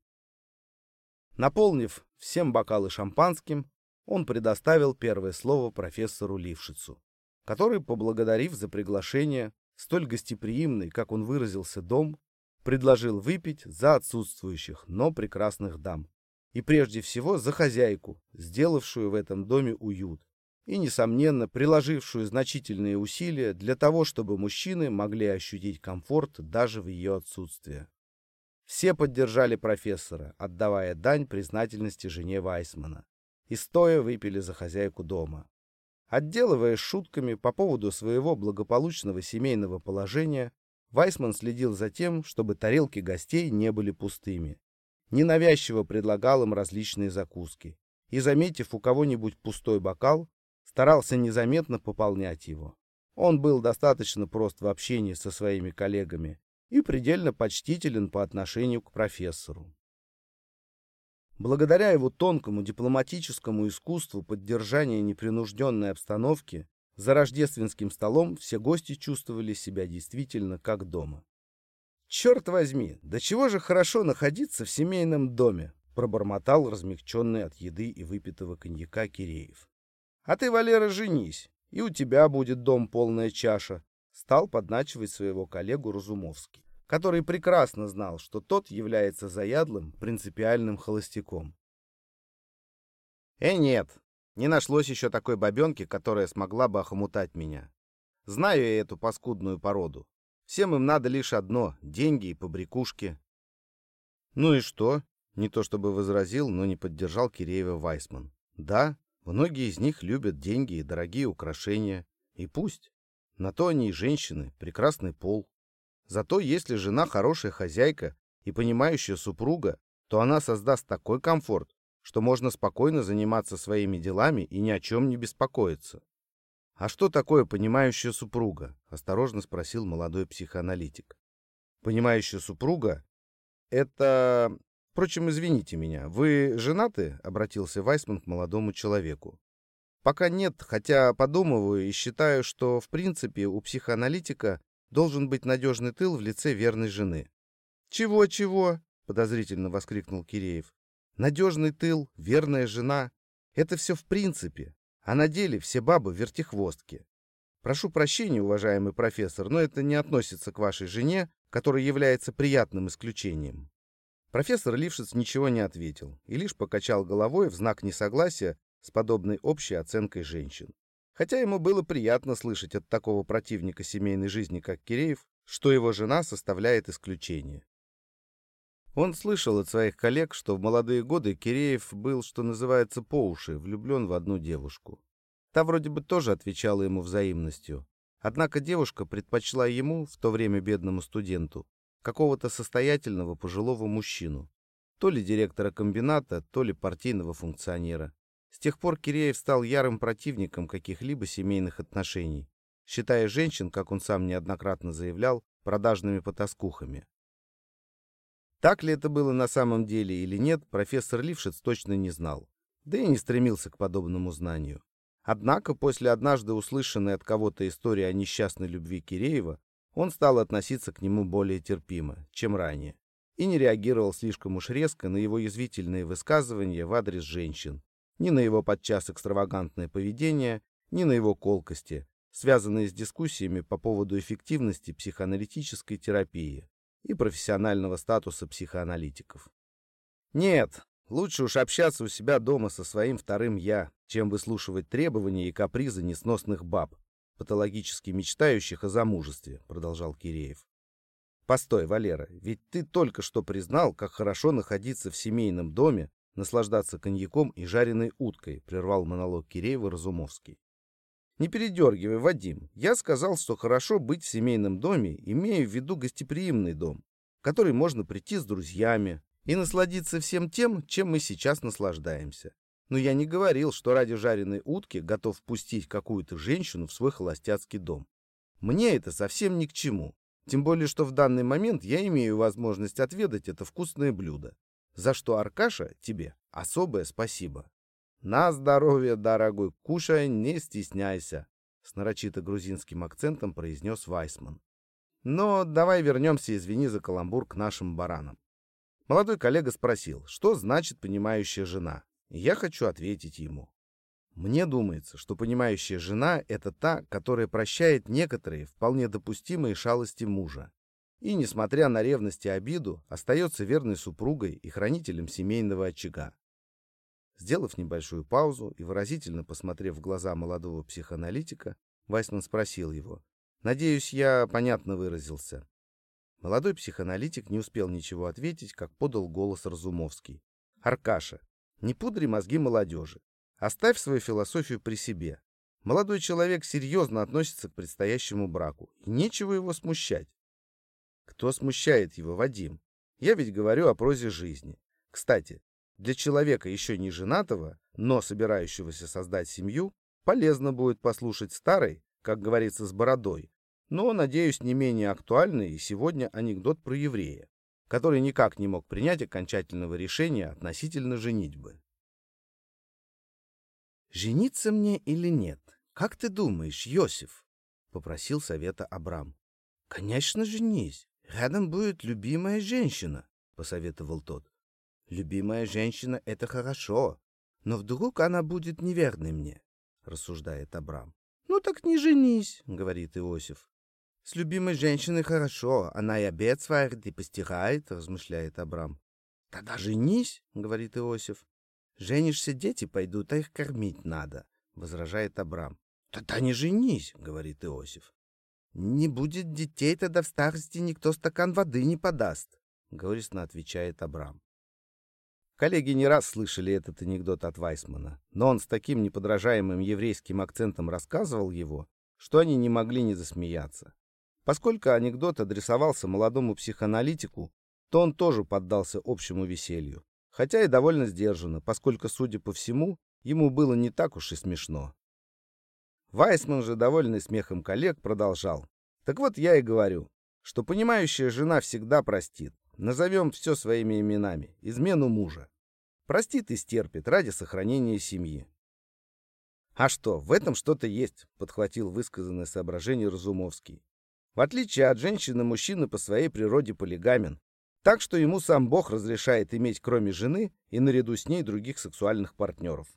Наполнив всем бокалы шампанским, он предоставил первое слово профессору Лившицу, который, поблагодарив за приглашение, столь гостеприимный, как он выразился, дом, предложил выпить за отсутствующих, но прекрасных дам, и прежде всего за хозяйку, сделавшую в этом доме уют, и, несомненно, приложившую значительные усилия для того, чтобы мужчины могли ощутить комфорт даже в ее отсутствие. Все поддержали профессора, отдавая дань признательности жене Вайсмана, и стоя выпили за хозяйку дома. Отделываясь шутками по поводу своего благополучного семейного положения, Вайсман следил за тем, чтобы тарелки гостей не были пустыми, ненавязчиво предлагал им различные закуски и, заметив у кого-нибудь пустой бокал, старался незаметно пополнять его. Он был достаточно прост в общении со своими коллегами и предельно почтителен по отношению к профессору. Благодаря его тонкому дипломатическому искусству поддержания непринужденной обстановки, за рождественским столом все гости чувствовали себя действительно как дома. «Черт возьми, да чего же хорошо находиться в семейном доме!» пробормотал размягченный от еды и выпитого коньяка Киреев. «А ты, Валера, женись, и у тебя будет дом полная чаша», стал подначивать своего коллегу Разумовский, который прекрасно знал, что тот является заядлым, принципиальным холостяком. «Э, нет, не нашлось еще такой бабенки, которая смогла бы охомутать меня. Знаю я эту паскудную породу. Всем им надо лишь одно — деньги и побрякушки». «Ну и что?» Не то чтобы возразил, но не поддержал Киреева Вайсман. «Да, Многие из них любят деньги и дорогие украшения. И пусть. На то они и женщины, прекрасный пол. Зато если жена хорошая хозяйка и понимающая супруга, то она создаст такой комфорт, что можно спокойно заниматься своими делами и ни о чем не беспокоиться. «А что такое понимающая супруга?» – осторожно спросил молодой психоаналитик. «Понимающая супруга – это Впрочем, извините меня, вы женаты? Обратился Вайсман к молодому человеку. Пока нет, хотя подумываю и считаю, что в принципе у психоаналитика должен быть надежный тыл в лице верной жены. Чего-чего? Подозрительно воскликнул Киреев. Надежный тыл, верная жена — это все в принципе, а на деле все бабы вертихвостки. Прошу прощения, уважаемый профессор, но это не относится к вашей жене, которая является приятным исключением. Профессор Лившиц ничего не ответил и лишь покачал головой в знак несогласия с подобной общей оценкой женщин. Хотя ему было приятно слышать от такого противника семейной жизни, как Киреев, что его жена составляет исключение. Он слышал от своих коллег, что в молодые годы Киреев был, что называется, по уши, влюблен в одну девушку. Та вроде бы тоже отвечала ему взаимностью. Однако девушка предпочла ему, в то время бедному студенту, какого-то состоятельного пожилого мужчину, то ли директора комбината, то ли партийного функционера. С тех пор Киреев стал ярым противником каких-либо семейных отношений, считая женщин, как он сам неоднократно заявлял, продажными потаскухами. Так ли это было на самом деле или нет, профессор Лившиц точно не знал, да и не стремился к подобному знанию. Однако после однажды услышанной от кого-то истории о несчастной любви Киреева, он стал относиться к нему более терпимо, чем ранее, и не реагировал слишком уж резко на его язвительные высказывания в адрес женщин, ни на его подчас экстравагантное поведение, ни на его колкости, связанные с дискуссиями по поводу эффективности психоаналитической терапии и профессионального статуса психоаналитиков. Нет, лучше уж общаться у себя дома со своим вторым «я», чем выслушивать требования и капризы несносных баб, патологически мечтающих о замужестве, продолжал Киреев. Постой, Валера, ведь ты только что признал, как хорошо находиться в семейном доме, наслаждаться коньяком и жареной уткой, прервал монолог Киреева Разумовский. Не передергивай, Вадим. Я сказал, что хорошо быть в семейном доме, имея в виду гостеприимный дом, в который можно прийти с друзьями и насладиться всем тем, чем мы сейчас наслаждаемся. Но я не говорил, что ради жареной утки готов пустить какую-то женщину в свой холостяцкий дом. Мне это совсем ни к чему. Тем более, что в данный момент я имею возможность отведать это вкусное блюдо. За что, Аркаша, тебе особое спасибо. На здоровье, дорогой, кушай, не стесняйся, с нарочито грузинским акцентом произнес Вайсман. Но давай вернемся, извини за каламбур, к нашим баранам. Молодой коллега спросил, что значит понимающая жена. Я хочу ответить ему. Мне думается, что понимающая жена — это та, которая прощает некоторые вполне допустимые шалости мужа. И, несмотря на ревность и обиду, остается верной супругой и хранителем семейного очага. Сделав небольшую паузу и выразительно посмотрев в глаза молодого психоаналитика, Вайсман спросил его. «Надеюсь, я понятно выразился». Молодой психоаналитик не успел ничего ответить, как подал голос Разумовский. «Аркаша, не пудри мозги молодежи. Оставь свою философию при себе. Молодой человек серьезно относится к предстоящему браку, и нечего его смущать. Кто смущает его, Вадим? Я ведь говорю о прозе жизни. Кстати, для человека еще не женатого, но собирающегося создать семью, полезно будет послушать старый, как говорится, с бородой, но, надеюсь, не менее актуальный и сегодня анекдот про еврея, который никак не мог принять окончательного решения относительно женитьбы. «Жениться мне или нет? Как ты думаешь, Йосиф?» — попросил совета Абрам. «Конечно, женись. Рядом будет любимая женщина», — посоветовал тот. Любимая женщина — это хорошо, но вдруг она будет неверной мне, — рассуждает Абрам. Ну так не женись, — говорит Иосиф. С любимой женщиной хорошо, она и обед сварит, и постирает, — размышляет Абрам. Тогда женись, — говорит Иосиф. Женишься, дети пойдут, а их кормить надо, — возражает Абрам. Тогда не женись, — говорит Иосиф. Не будет детей, тогда в старости никто стакан воды не подаст, — горестно отвечает Абрам. Коллеги не раз слышали этот анекдот от Вайсмана, но он с таким неподражаемым еврейским акцентом рассказывал его, что они не могли не засмеяться. Поскольку анекдот адресовался молодому психоаналитику, то он тоже поддался общему веселью, хотя и довольно сдержанно, поскольку, судя по всему, ему было не так уж и смешно. Вайсман же, довольный смехом коллег, продолжал. Так вот я и говорю, что понимающая жена всегда простит. Назовем все своими именами. Измену мужа. Простит и стерпит ради сохранения семьи. А что, в этом что-то есть, подхватил высказанное соображение Разумовский. В отличие от женщины, мужчина по своей природе полигамен, так что ему сам Бог разрешает иметь кроме жены и наряду с ней других сексуальных партнеров.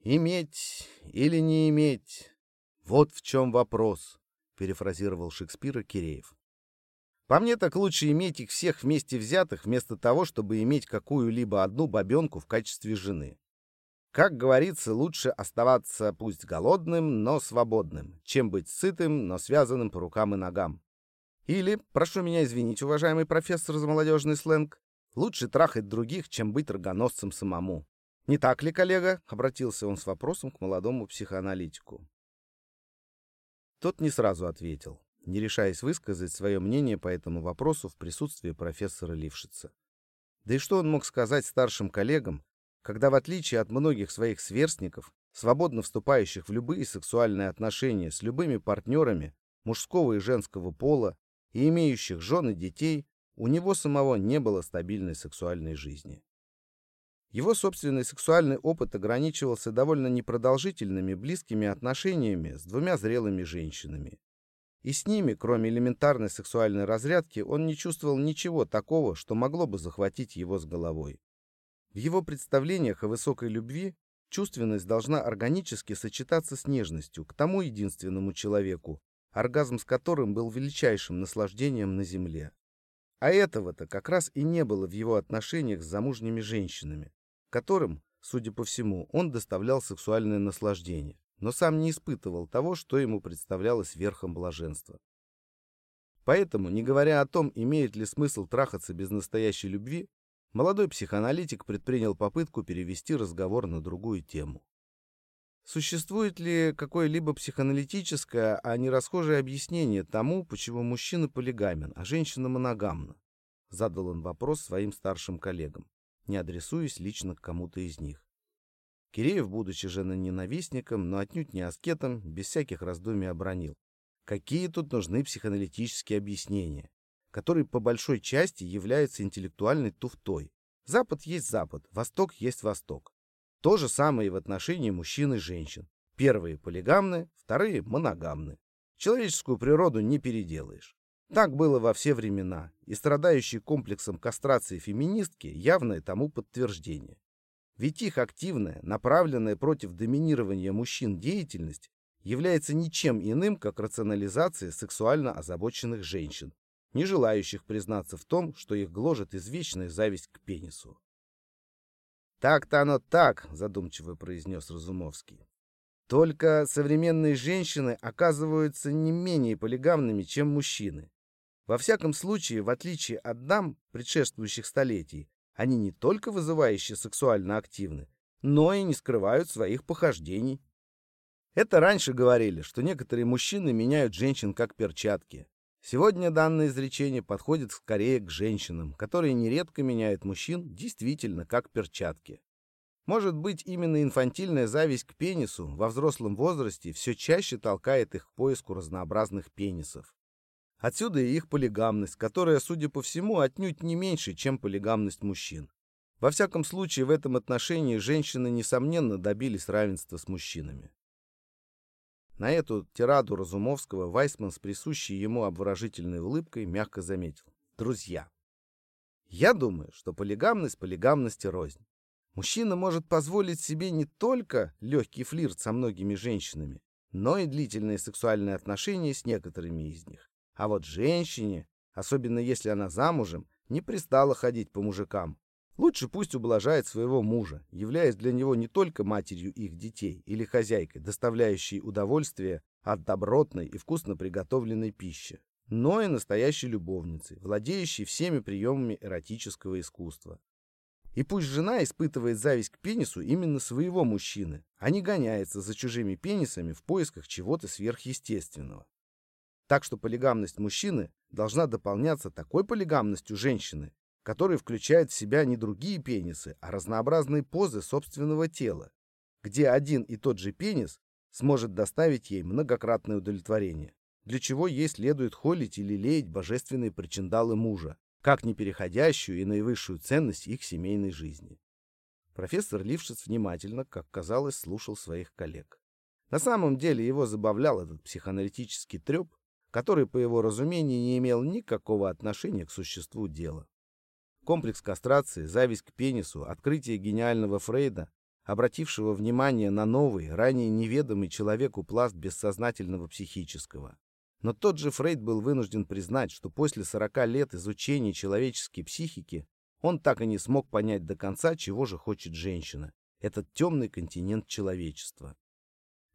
«Иметь или не иметь? Вот в чем вопрос», — перефразировал Шекспира Киреев. По мне так лучше иметь их всех вместе взятых, вместо того, чтобы иметь какую-либо одну бабенку в качестве жены. Как говорится, лучше оставаться пусть голодным, но свободным, чем быть сытым, но связанным по рукам и ногам. Или, прошу меня извинить, уважаемый профессор за молодежный сленг, лучше трахать других, чем быть рогоносцем самому. Не так ли, коллега? Обратился он с вопросом к молодому психоаналитику. Тот не сразу ответил не решаясь высказать свое мнение по этому вопросу в присутствии профессора Лившица. Да и что он мог сказать старшим коллегам, когда, в отличие от многих своих сверстников, свободно вступающих в любые сексуальные отношения с любыми партнерами мужского и женского пола и имеющих жен и детей, у него самого не было стабильной сексуальной жизни. Его собственный сексуальный опыт ограничивался довольно непродолжительными близкими отношениями с двумя зрелыми женщинами. И с ними, кроме элементарной сексуальной разрядки, он не чувствовал ничего такого, что могло бы захватить его с головой. В его представлениях о высокой любви чувственность должна органически сочетаться с нежностью к тому единственному человеку, оргазм с которым был величайшим наслаждением на земле. А этого-то как раз и не было в его отношениях с замужними женщинами, которым, судя по всему, он доставлял сексуальное наслаждение но сам не испытывал того, что ему представлялось верхом блаженства. Поэтому, не говоря о том, имеет ли смысл трахаться без настоящей любви, молодой психоаналитик предпринял попытку перевести разговор на другую тему. Существует ли какое-либо психоаналитическое, а не расхожее объяснение тому, почему мужчина полигамен, а женщина моногамна? Задал он вопрос своим старшим коллегам, не адресуясь лично к кому-то из них. Киреев, будучи женоненавистником, но отнюдь не аскетом, без всяких раздумий обронил. Какие тут нужны психоаналитические объяснения, которые по большой части являются интеллектуальной туфтой. Запад есть Запад, Восток есть Восток. То же самое и в отношении мужчин и женщин. Первые полигамны, вторые моногамны. Человеческую природу не переделаешь. Так было во все времена, и страдающие комплексом кастрации феминистки явное тому подтверждение. Ведь их активная, направленная против доминирования мужчин деятельность является ничем иным, как рационализация сексуально озабоченных женщин, не желающих признаться в том, что их гложет извечная зависть к пенису. «Так-то оно так», — задумчиво произнес Разумовский. «Только современные женщины оказываются не менее полигамными, чем мужчины. Во всяком случае, в отличие от дам предшествующих столетий, они не только вызывающе сексуально активны, но и не скрывают своих похождений. Это раньше говорили, что некоторые мужчины меняют женщин как перчатки. Сегодня данное изречение подходит скорее к женщинам, которые нередко меняют мужчин действительно как перчатки. Может быть, именно инфантильная зависть к пенису во взрослом возрасте все чаще толкает их к поиску разнообразных пенисов. Отсюда и их полигамность, которая, судя по всему, отнюдь не меньше, чем полигамность мужчин. Во всяком случае, в этом отношении женщины, несомненно, добились равенства с мужчинами. На эту тираду Разумовского Вайсман с присущей ему обворожительной улыбкой мягко заметил. Друзья, я думаю, что полигамность полигамности рознь. Мужчина может позволить себе не только легкий флирт со многими женщинами, но и длительные сексуальные отношения с некоторыми из них. А вот женщине, особенно если она замужем, не пристало ходить по мужикам. Лучше пусть ублажает своего мужа, являясь для него не только матерью их детей или хозяйкой, доставляющей удовольствие от добротной и вкусно приготовленной пищи, но и настоящей любовницей, владеющей всеми приемами эротического искусства. И пусть жена испытывает зависть к пенису именно своего мужчины, а не гоняется за чужими пенисами в поисках чего-то сверхъестественного. Так что полигамность мужчины должна дополняться такой полигамностью женщины, которая включает в себя не другие пенисы, а разнообразные позы собственного тела, где один и тот же пенис сможет доставить ей многократное удовлетворение, для чего ей следует холить или леять божественные причиндалы мужа, как непереходящую и наивысшую ценность их семейной жизни. Профессор Лившиц внимательно, как казалось, слушал своих коллег. На самом деле его забавлял этот психоаналитический треп, который, по его разумению, не имел никакого отношения к существу дела. Комплекс кастрации, зависть к пенису, открытие гениального Фрейда, обратившего внимание на новый, ранее неведомый человеку пласт бессознательного психического. Но тот же Фрейд был вынужден признать, что после 40 лет изучения человеческой психики он так и не смог понять до конца, чего же хочет женщина, этот темный континент человечества.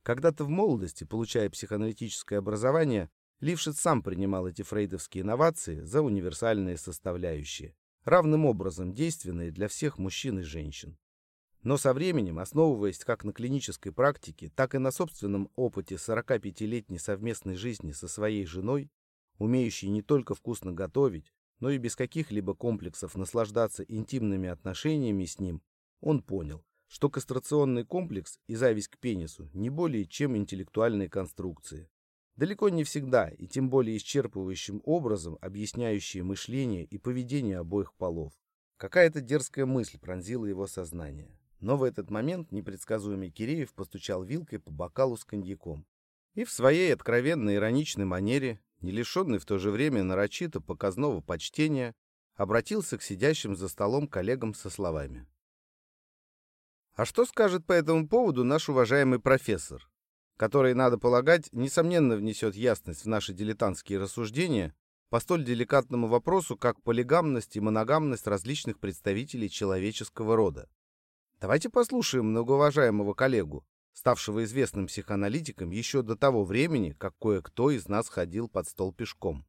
Когда-то в молодости, получая психоаналитическое образование, Лившиц сам принимал эти фрейдовские инновации за универсальные составляющие, равным образом действенные для всех мужчин и женщин. Но со временем, основываясь как на клинической практике, так и на собственном опыте 45-летней совместной жизни со своей женой, умеющей не только вкусно готовить, но и без каких-либо комплексов наслаждаться интимными отношениями с ним, он понял, что кастрационный комплекс и зависть к пенису не более чем интеллектуальные конструкции. Далеко не всегда, и тем более исчерпывающим образом объясняющие мышление и поведение обоих полов. Какая-то дерзкая мысль пронзила его сознание. Но в этот момент непредсказуемый Киреев постучал вилкой по бокалу с коньяком. И в своей откровенно ироничной манере, не лишенной в то же время нарочито показного почтения, обратился к сидящим за столом коллегам со словами. «А что скажет по этому поводу наш уважаемый профессор, который, надо полагать, несомненно внесет ясность в наши дилетантские рассуждения по столь деликатному вопросу, как полигамность и моногамность различных представителей человеческого рода?» Давайте послушаем многоуважаемого коллегу, ставшего известным психоаналитиком еще до того времени, как кое-кто из нас ходил под стол пешком.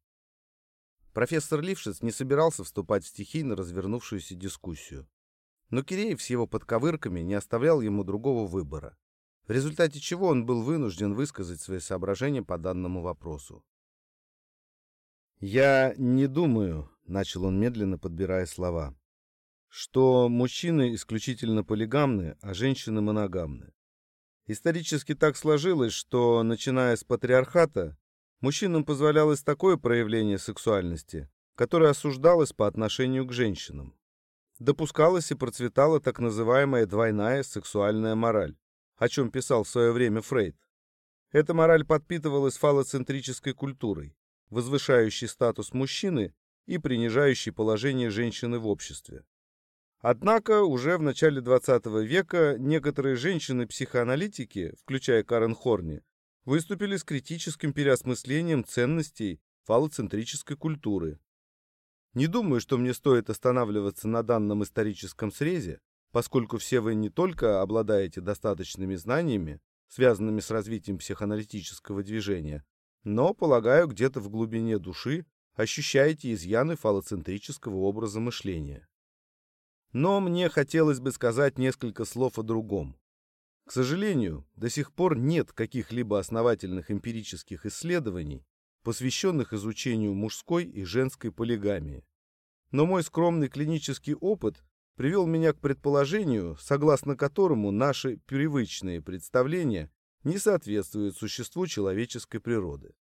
Профессор Лившиц не собирался вступать в стихийно развернувшуюся дискуссию. Но Киреев с его подковырками не оставлял ему другого выбора, в результате чего он был вынужден высказать свои соображения по данному вопросу. «Я не думаю», — начал он медленно, подбирая слова, что мужчины исключительно полигамны, а женщины моногамны. Исторически так сложилось, что, начиная с патриархата, мужчинам позволялось такое проявление сексуальности, которое осуждалось по отношению к женщинам. Допускалась и процветала так называемая двойная сексуальная мораль, о чем писал в свое время Фрейд. Эта мораль подпитывалась фалоцентрической культурой, возвышающей статус мужчины и принижающей положение женщины в обществе. Однако уже в начале 20 века некоторые женщины-психоаналитики, включая Карен Хорни, выступили с критическим переосмыслением ценностей фалоцентрической культуры. Не думаю, что мне стоит останавливаться на данном историческом срезе, поскольку все вы не только обладаете достаточными знаниями, связанными с развитием психоаналитического движения, но, полагаю, где-то в глубине души ощущаете изъяны фалоцентрического образа мышления. Но мне хотелось бы сказать несколько слов о другом. К сожалению, до сих пор нет каких-либо основательных эмпирических исследований, посвященных изучению мужской и женской полигамии. Но мой скромный клинический опыт привел меня к предположению, согласно которому наши привычные представления не соответствуют существу человеческой природы.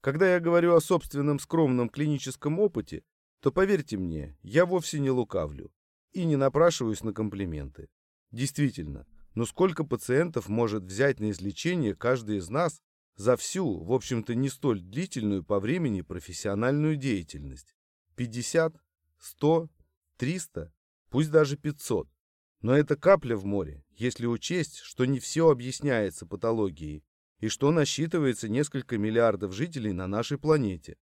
Когда я говорю о собственном скромном клиническом опыте, то поверьте мне, я вовсе не лукавлю и не напрашиваюсь на комплименты. Действительно, но сколько пациентов может взять на излечение каждый из нас за всю, в общем-то, не столь длительную по времени профессиональную деятельность? 50, 100, 300, пусть даже 500. Но это капля в море, если учесть, что не все объясняется патологией и что насчитывается несколько миллиардов жителей на нашей планете.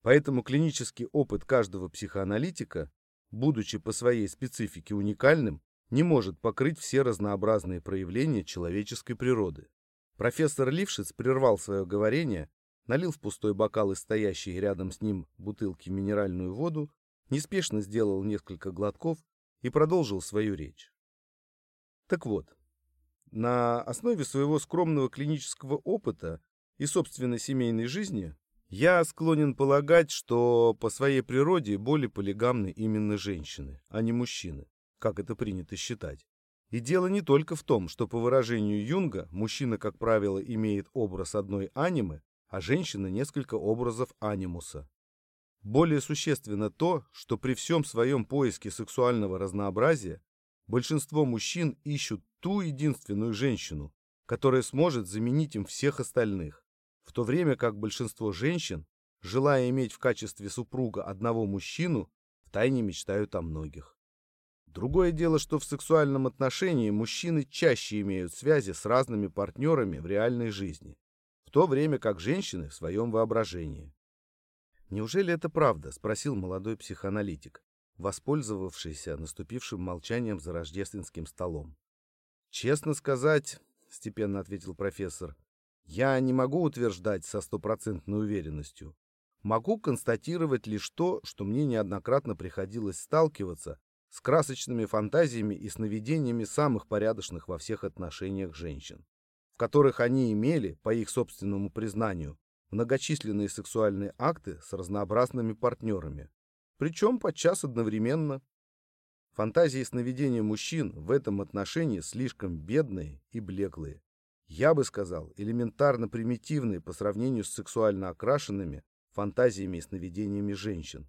Поэтому клинический опыт каждого психоаналитика, будучи по своей специфике уникальным, не может покрыть все разнообразные проявления человеческой природы. Профессор Лившиц прервал свое говорение, налил в пустой бокал из стоящей рядом с ним бутылки минеральную воду, неспешно сделал несколько глотков и продолжил свою речь. Так вот, на основе своего скромного клинического опыта и собственной семейной жизни я склонен полагать, что по своей природе более полигамны именно женщины, а не мужчины как это принято считать. И дело не только в том, что по выражению Юнга мужчина, как правило, имеет образ одной анимы, а женщина несколько образов анимуса. Более существенно то, что при всем своем поиске сексуального разнообразия большинство мужчин ищут ту единственную женщину, которая сможет заменить им всех остальных, в то время как большинство женщин, желая иметь в качестве супруга одного мужчину, втайне мечтают о многих. Другое дело, что в сексуальном отношении мужчины чаще имеют связи с разными партнерами в реальной жизни, в то время как женщины в своем воображении. «Неужели это правда?» – спросил молодой психоаналитик, воспользовавшийся наступившим молчанием за рождественским столом. «Честно сказать», – степенно ответил профессор, – «я не могу утверждать со стопроцентной уверенностью. Могу констатировать лишь то, что мне неоднократно приходилось сталкиваться с красочными фантазиями и сновидениями самых порядочных во всех отношениях женщин, в которых они имели, по их собственному признанию, многочисленные сексуальные акты с разнообразными партнерами, причем подчас одновременно. Фантазии и сновидения мужчин в этом отношении слишком бедные и блеклые. Я бы сказал, элементарно примитивные по сравнению с сексуально окрашенными фантазиями и сновидениями женщин.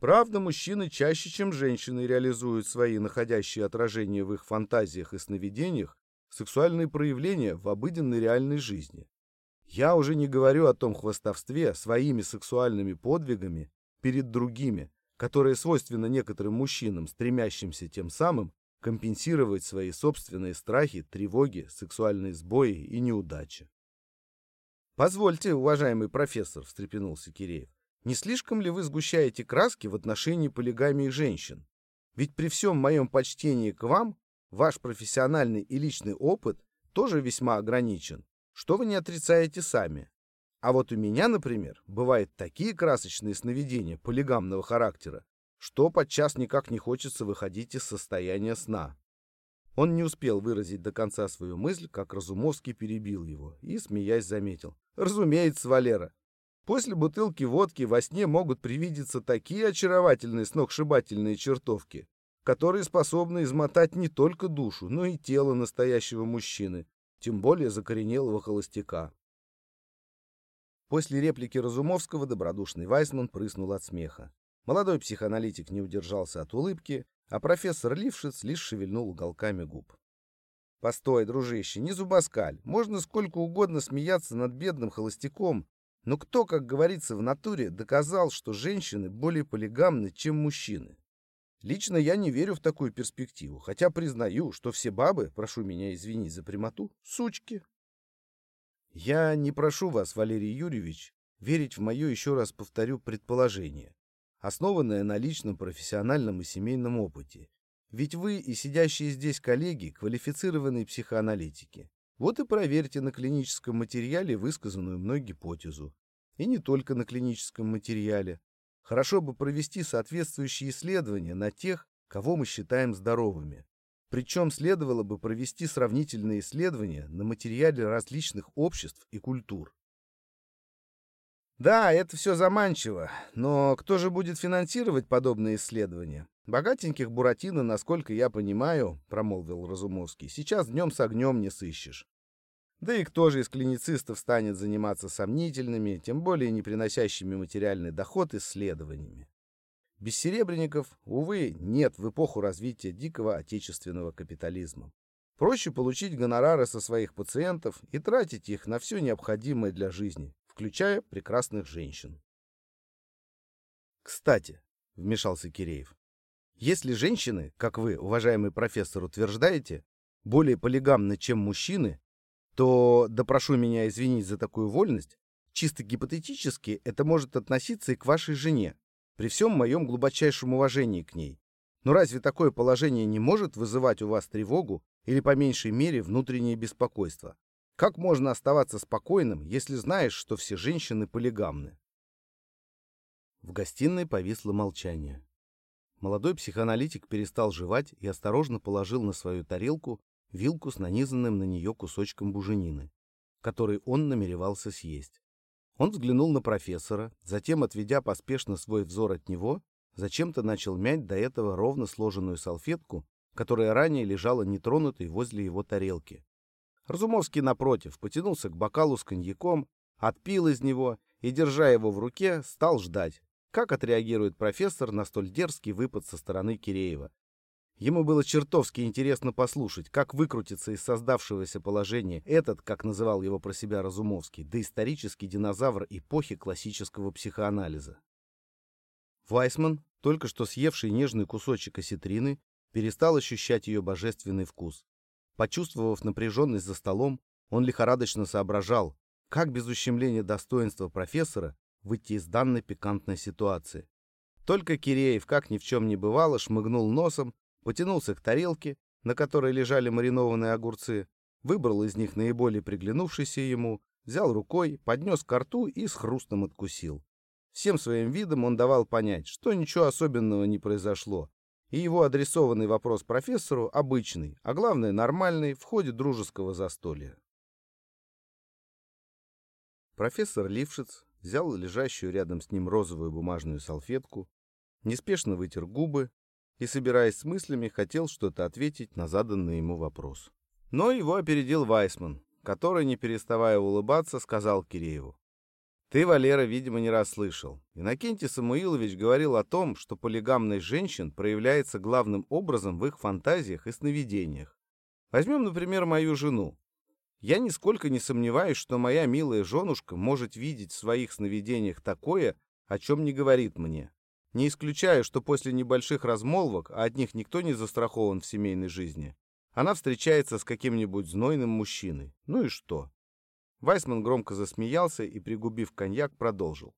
Правда, мужчины чаще, чем женщины, реализуют свои находящие отражение в их фантазиях и сновидениях сексуальные проявления в обыденной реальной жизни. Я уже не говорю о том хвастовстве своими сексуальными подвигами перед другими, которое свойственно некоторым мужчинам, стремящимся тем самым компенсировать свои собственные страхи, тревоги, сексуальные сбои и неудачи. «Позвольте, уважаемый профессор», — встрепенулся Киреев, не слишком ли вы сгущаете краски в отношении полигамии женщин? Ведь при всем моем почтении к вам, ваш профессиональный и личный опыт тоже весьма ограничен, что вы не отрицаете сами. А вот у меня, например, бывают такие красочные сновидения полигамного характера, что подчас никак не хочется выходить из состояния сна. Он не успел выразить до конца свою мысль, как Разумовский перебил его и, смеясь, заметил. «Разумеется, Валера, После бутылки водки во сне могут привидеться такие очаровательные сногсшибательные чертовки, которые способны измотать не только душу, но и тело настоящего мужчины, тем более закоренелого холостяка. После реплики Разумовского добродушный Вайсман прыснул от смеха. Молодой психоаналитик не удержался от улыбки, а профессор Лившиц лишь шевельнул уголками губ. «Постой, дружище, не зубоскаль. Можно сколько угодно смеяться над бедным холостяком, но кто, как говорится в натуре, доказал, что женщины более полигамны, чем мужчины? Лично я не верю в такую перспективу, хотя признаю, что все бабы, прошу меня извинить за прямоту, сучки. Я не прошу вас, Валерий Юрьевич, верить в мое, еще раз повторю, предположение, основанное на личном профессиональном и семейном опыте. Ведь вы и сидящие здесь коллеги – квалифицированные психоаналитики. Вот и проверьте на клиническом материале высказанную мной гипотезу. И не только на клиническом материале. Хорошо бы провести соответствующие исследования на тех, кого мы считаем здоровыми. Причем следовало бы провести сравнительные исследования на материале различных обществ и культур. Да, это все заманчиво, но кто же будет финансировать подобные исследования? Богатеньких Буратино, насколько я понимаю, промолвил Разумовский, сейчас днем с огнем не сыщешь. Да и кто же из клиницистов станет заниматься сомнительными, тем более не приносящими материальный доход исследованиями? Без серебряников, увы, нет в эпоху развития дикого отечественного капитализма. Проще получить гонорары со своих пациентов и тратить их на все необходимое для жизни, включая прекрасных женщин. «Кстати», — вмешался Киреев, «если женщины, как вы, уважаемый профессор, утверждаете, более полигамны, чем мужчины, то, да прошу меня извинить за такую вольность, чисто гипотетически это может относиться и к вашей жене, при всем моем глубочайшем уважении к ней. Но разве такое положение не может вызывать у вас тревогу или, по меньшей мере, внутреннее беспокойство? Как можно оставаться спокойным, если знаешь, что все женщины полигамны? В гостиной повисло молчание. Молодой психоаналитик перестал жевать и осторожно положил на свою тарелку вилку с нанизанным на нее кусочком буженины, который он намеревался съесть. Он взглянул на профессора, затем, отведя поспешно свой взор от него, зачем-то начал мять до этого ровно сложенную салфетку, которая ранее лежала нетронутой возле его тарелки. Разумовский, напротив, потянулся к бокалу с коньяком, отпил из него и, держа его в руке, стал ждать, как отреагирует профессор на столь дерзкий выпад со стороны Киреева, Ему было чертовски интересно послушать, как выкрутится из создавшегося положения этот, как называл его про себя Разумовский, доисторический динозавр эпохи классического психоанализа. Вайсман, только что съевший нежный кусочек осетрины, перестал ощущать ее божественный вкус. Почувствовав напряженность за столом, он лихорадочно соображал, как без ущемления достоинства профессора выйти из данной пикантной ситуации. Только Киреев, как ни в чем не бывало, шмыгнул носом потянулся к тарелке, на которой лежали маринованные огурцы, выбрал из них наиболее приглянувшийся ему, взял рукой, поднес к рту и с хрустом откусил. Всем своим видом он давал понять, что ничего особенного не произошло, и его адресованный вопрос профессору обычный, а главное нормальный, в ходе дружеского застолья. Профессор Лившиц взял лежащую рядом с ним розовую бумажную салфетку, неспешно вытер губы, и, собираясь с мыслями, хотел что-то ответить на заданный ему вопрос. Но его опередил Вайсман, который, не переставая улыбаться, сказал Кирееву. «Ты, Валера, видимо, не раз слышал. Иннокентий Самуилович говорил о том, что полигамность женщин проявляется главным образом в их фантазиях и сновидениях. Возьмем, например, мою жену. Я нисколько не сомневаюсь, что моя милая женушка может видеть в своих сновидениях такое, о чем не говорит мне. Не исключаю, что после небольших размолвок, а от них никто не застрахован в семейной жизни, она встречается с каким-нибудь знойным мужчиной. Ну и что? Вайсман громко засмеялся и, пригубив коньяк, продолжил.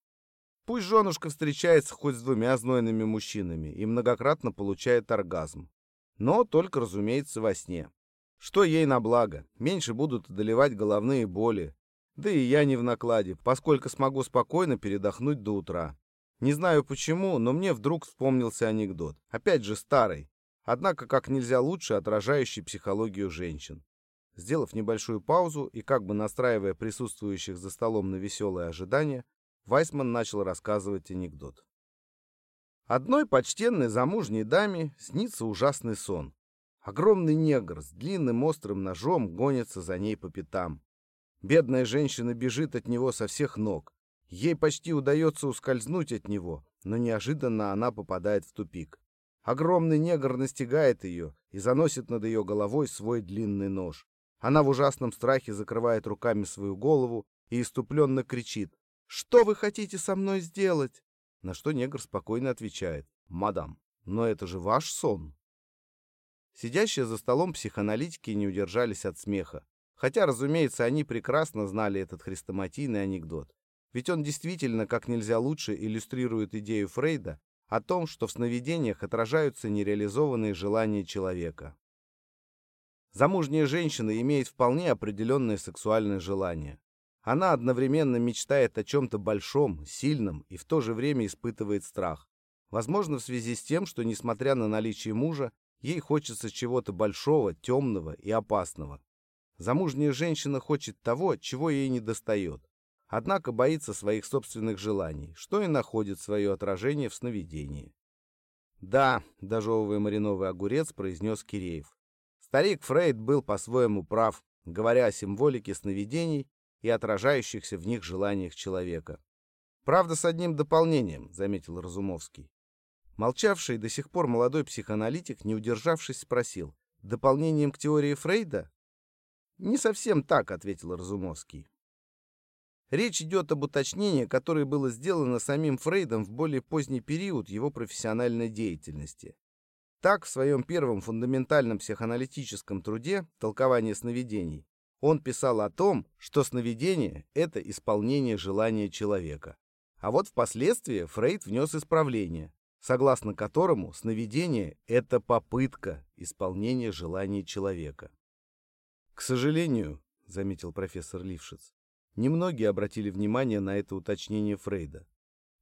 Пусть женушка встречается хоть с двумя знойными мужчинами и многократно получает оргазм. Но только, разумеется, во сне. Что ей на благо? Меньше будут одолевать головные боли. Да и я не в накладе, поскольку смогу спокойно передохнуть до утра. Не знаю почему, но мне вдруг вспомнился анекдот. Опять же старый, однако как нельзя лучше отражающий психологию женщин. Сделав небольшую паузу и как бы настраивая присутствующих за столом на веселое ожидание, Вайсман начал рассказывать анекдот. Одной почтенной замужней даме снится ужасный сон. Огромный негр с длинным острым ножом гонится за ней по пятам. Бедная женщина бежит от него со всех ног. Ей почти удается ускользнуть от него, но неожиданно она попадает в тупик. Огромный негр настигает ее и заносит над ее головой свой длинный нож. Она в ужасном страхе закрывает руками свою голову и иступленно кричит «Что вы хотите со мной сделать?» На что негр спокойно отвечает «Мадам, но это же ваш сон». Сидящие за столом психоаналитики не удержались от смеха, хотя, разумеется, они прекрасно знали этот хрестоматийный анекдот. Ведь он действительно как нельзя лучше иллюстрирует идею Фрейда о том, что в сновидениях отражаются нереализованные желания человека. Замужняя женщина имеет вполне определенное сексуальное желание. Она одновременно мечтает о чем-то большом, сильном и в то же время испытывает страх. Возможно, в связи с тем, что, несмотря на наличие мужа, ей хочется чего-то большого, темного и опасного. Замужняя женщина хочет того, чего ей не достает. Однако боится своих собственных желаний, что и находит свое отражение в сновидении. «Да», — дожевывая мариновый огурец, произнес Киреев. Старик Фрейд был по-своему прав, говоря о символике сновидений и отражающихся в них желаниях человека. «Правда, с одним дополнением», — заметил Разумовский. Молчавший до сих пор молодой психоаналитик, не удержавшись, спросил, «Дополнением к теории Фрейда?» «Не совсем так», — ответил Разумовский. Речь идет об уточнении, которое было сделано самим Фрейдом в более поздний период его профессиональной деятельности. Так, в своем первом фундаментальном психоаналитическом труде «Толкование сновидений» он писал о том, что сновидение — это исполнение желания человека. А вот впоследствии Фрейд внес исправление, согласно которому сновидение — это попытка исполнения желания человека. «К сожалению», — заметил профессор Лившиц, Немногие обратили внимание на это уточнение Фрейда.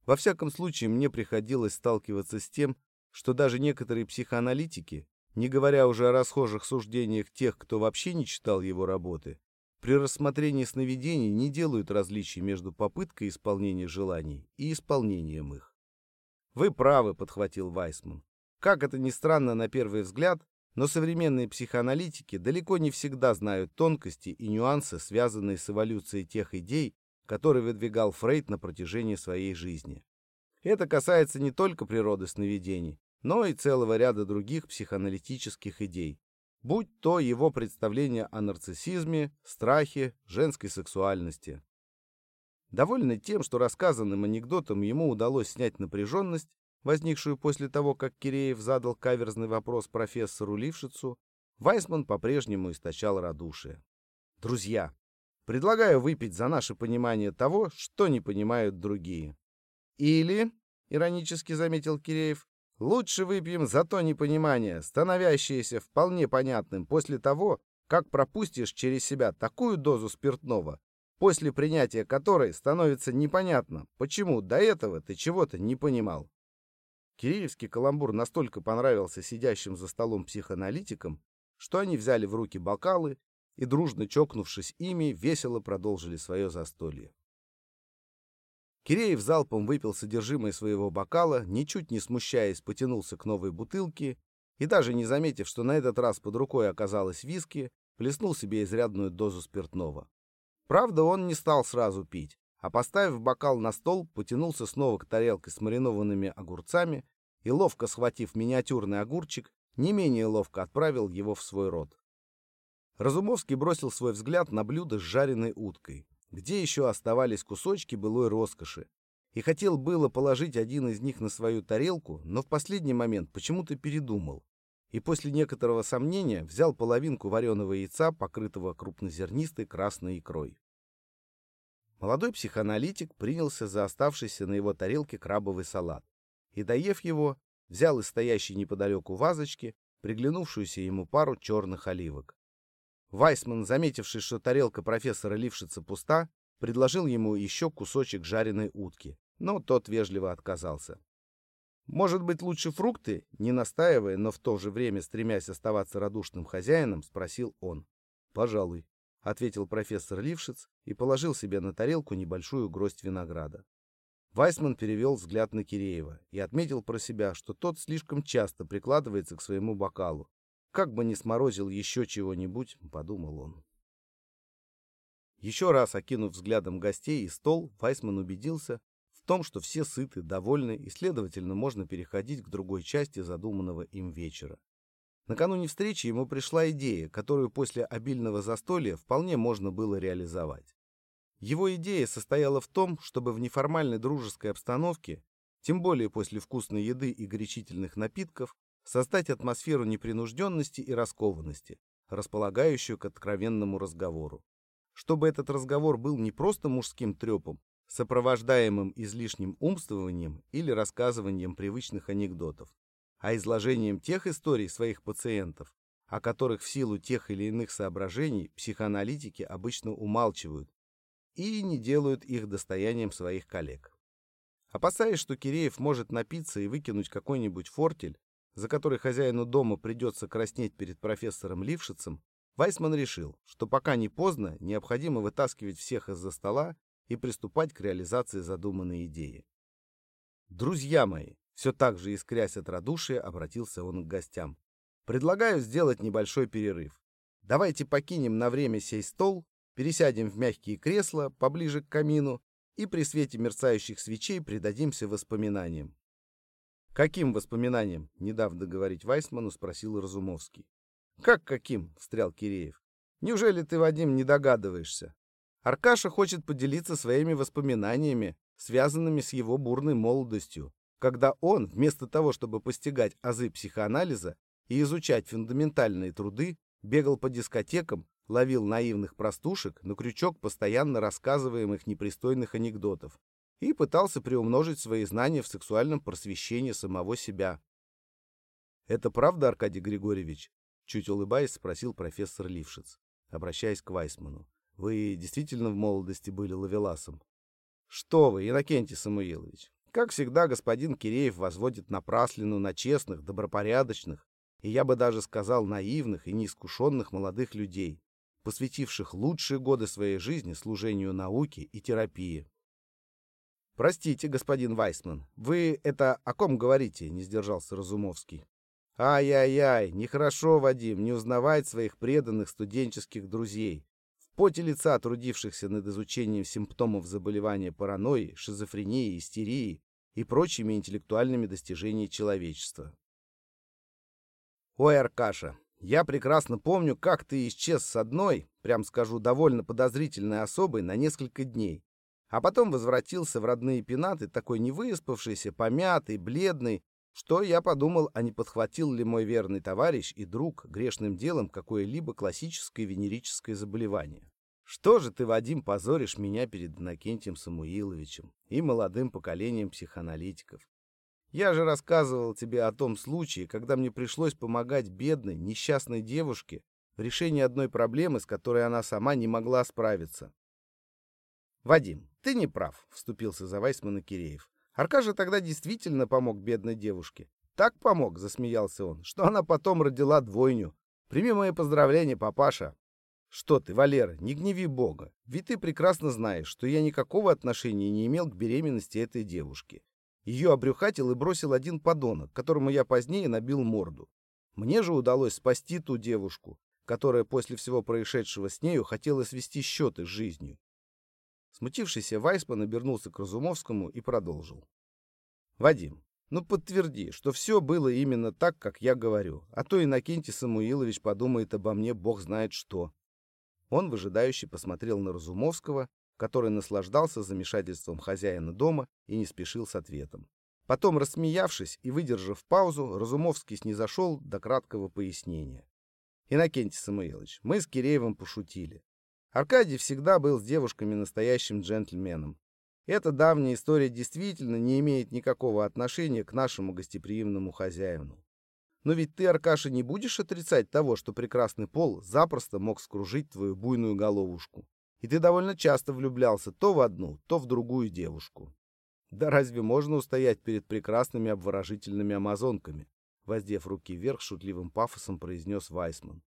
Во всяком случае, мне приходилось сталкиваться с тем, что даже некоторые психоаналитики, не говоря уже о расхожих суждениях тех, кто вообще не читал его работы, при рассмотрении сновидений не делают различий между попыткой исполнения желаний и исполнением их. «Вы правы», — подхватил Вайсман. «Как это ни странно на первый взгляд, но современные психоаналитики далеко не всегда знают тонкости и нюансы, связанные с эволюцией тех идей, которые выдвигал Фрейд на протяжении своей жизни. Это касается не только природы сновидений, но и целого ряда других психоаналитических идей, будь то его представление о нарциссизме, страхе, женской сексуальности. Довольный тем, что рассказанным анекдотом ему удалось снять напряженность, возникшую после того, как Киреев задал каверзный вопрос профессору Лившицу, Вайсман по-прежнему источал радушие. «Друзья, предлагаю выпить за наше понимание того, что не понимают другие». «Или, — иронически заметил Киреев, — лучше выпьем за то непонимание, становящееся вполне понятным после того, как пропустишь через себя такую дозу спиртного, после принятия которой становится непонятно, почему до этого ты чего-то не понимал. Киреевский каламбур настолько понравился сидящим за столом психоаналитикам, что они взяли в руки бокалы и, дружно чокнувшись ими, весело продолжили свое застолье. Киреев залпом выпил содержимое своего бокала, ничуть не смущаясь, потянулся к новой бутылке и, даже не заметив, что на этот раз под рукой оказалось виски, плеснул себе изрядную дозу спиртного. Правда, он не стал сразу пить, а поставив бокал на стол, потянулся снова к тарелке с маринованными огурцами и, ловко схватив миниатюрный огурчик, не менее ловко отправил его в свой рот. Разумовский бросил свой взгляд на блюдо с жареной уткой, где еще оставались кусочки былой роскоши, и хотел было положить один из них на свою тарелку, но в последний момент почему-то передумал, и после некоторого сомнения взял половинку вареного яйца, покрытого крупнозернистой красной икрой. Молодой психоаналитик принялся за оставшийся на его тарелке крабовый салат и, доев его, взял из стоящей неподалеку вазочки приглянувшуюся ему пару черных оливок. Вайсман, заметивший, что тарелка профессора Лившица пуста, предложил ему еще кусочек жареной утки, но тот вежливо отказался. «Может быть, лучше фрукты?» Не настаивая, но в то же время стремясь оставаться радушным хозяином, спросил он. «Пожалуй», — ответил профессор Лившиц и положил себе на тарелку небольшую гроздь винограда. Вайсман перевел взгляд на Киреева и отметил про себя, что тот слишком часто прикладывается к своему бокалу. Как бы ни сморозил еще чего-нибудь, подумал он. Еще раз окинув взглядом гостей и стол, Вайсман убедился в том, что все сыты, довольны, и, следовательно, можно переходить к другой части задуманного им вечера. Накануне встречи ему пришла идея, которую после обильного застолья вполне можно было реализовать. Его идея состояла в том, чтобы в неформальной дружеской обстановке, тем более после вкусной еды и горячительных напитков, создать атмосферу непринужденности и раскованности, располагающую к откровенному разговору. Чтобы этот разговор был не просто мужским трепом, сопровождаемым излишним умствованием или рассказыванием привычных анекдотов, а изложением тех историй своих пациентов, о которых в силу тех или иных соображений психоаналитики обычно умалчивают и не делают их достоянием своих коллег. Опасаясь, что Киреев может напиться и выкинуть какой-нибудь фортель, за который хозяину дома придется краснеть перед профессором Лившицем, Вайсман решил, что пока не поздно, необходимо вытаскивать всех из-за стола и приступать к реализации задуманной идеи. «Друзья мои!» — все так же искрясь от радушия, обратился он к гостям. «Предлагаю сделать небольшой перерыв. Давайте покинем на время сей стол, пересядем в мягкие кресла поближе к камину и при свете мерцающих свечей предадимся воспоминаниям. «Каким воспоминаниям?» — недавно говорить Вайсману спросил Разумовский. «Как каким?» — встрял Киреев. «Неужели ты, Вадим, не догадываешься? Аркаша хочет поделиться своими воспоминаниями, связанными с его бурной молодостью, когда он, вместо того, чтобы постигать азы психоанализа и изучать фундаментальные труды, бегал по дискотекам, ловил наивных простушек на крючок постоянно рассказываемых непристойных анекдотов и пытался приумножить свои знания в сексуальном просвещении самого себя. «Это правда, Аркадий Григорьевич?» Чуть улыбаясь, спросил профессор Лившиц, обращаясь к Вайсману. «Вы действительно в молодости были ловеласом?» «Что вы, Иннокентий Самуилович! Как всегда, господин Киреев возводит напраслину на честных, добропорядочных, и я бы даже сказал наивных и неискушенных молодых людей, посвятивших лучшие годы своей жизни служению науке и терапии. «Простите, господин Вайсман, вы это о ком говорите?» — не сдержался Разумовский. «Ай-яй-яй, нехорошо, Вадим, не узнавать своих преданных студенческих друзей, в поте лица трудившихся над изучением симптомов заболевания паранойи, шизофрении, истерии и прочими интеллектуальными достижениями человечества. Ой, Аркаша, я прекрасно помню, как ты исчез с одной, прям скажу, довольно подозрительной особой на несколько дней, а потом возвратился в родные пенаты, такой невыспавшийся, помятый, бледный, что я подумал, а не подхватил ли мой верный товарищ и друг грешным делом какое-либо классическое венерическое заболевание. Что же ты, Вадим, позоришь меня перед Иннокентием Самуиловичем и молодым поколением психоаналитиков? Я же рассказывал тебе о том случае, когда мне пришлось помогать бедной, несчастной девушке в решении одной проблемы, с которой она сама не могла справиться. «Вадим, ты не прав», — вступился за Вайсмана Киреев. «Аркаша тогда действительно помог бедной девушке. Так помог», — засмеялся он, — «что она потом родила двойню. Прими мои поздравления, папаша». «Что ты, Валера, не гневи Бога, ведь ты прекрасно знаешь, что я никакого отношения не имел к беременности этой девушки. Ее обрюхатил и бросил один подонок, которому я позднее набил морду. Мне же удалось спасти ту девушку, которая после всего происшедшего с нею хотела свести счеты с жизнью. Смутившийся Вайсман обернулся к Разумовскому и продолжил. «Вадим, ну подтверди, что все было именно так, как я говорю, а то Иннокентий Самуилович подумает обо мне бог знает что». Он выжидающе посмотрел на Разумовского, который наслаждался замешательством хозяина дома и не спешил с ответом. Потом, рассмеявшись и выдержав паузу, Разумовский снизошел до краткого пояснения. «Иннокентий Самуилович, мы с Киреевым пошутили. Аркадий всегда был с девушками настоящим джентльменом. Эта давняя история действительно не имеет никакого отношения к нашему гостеприимному хозяину. Но ведь ты, Аркаша, не будешь отрицать того, что прекрасный пол запросто мог скружить твою буйную головушку и ты довольно часто влюблялся то в одну, то в другую девушку. Да разве можно устоять перед прекрасными обворожительными амазонками? Воздев руки вверх, шутливым пафосом произнес Вайсман.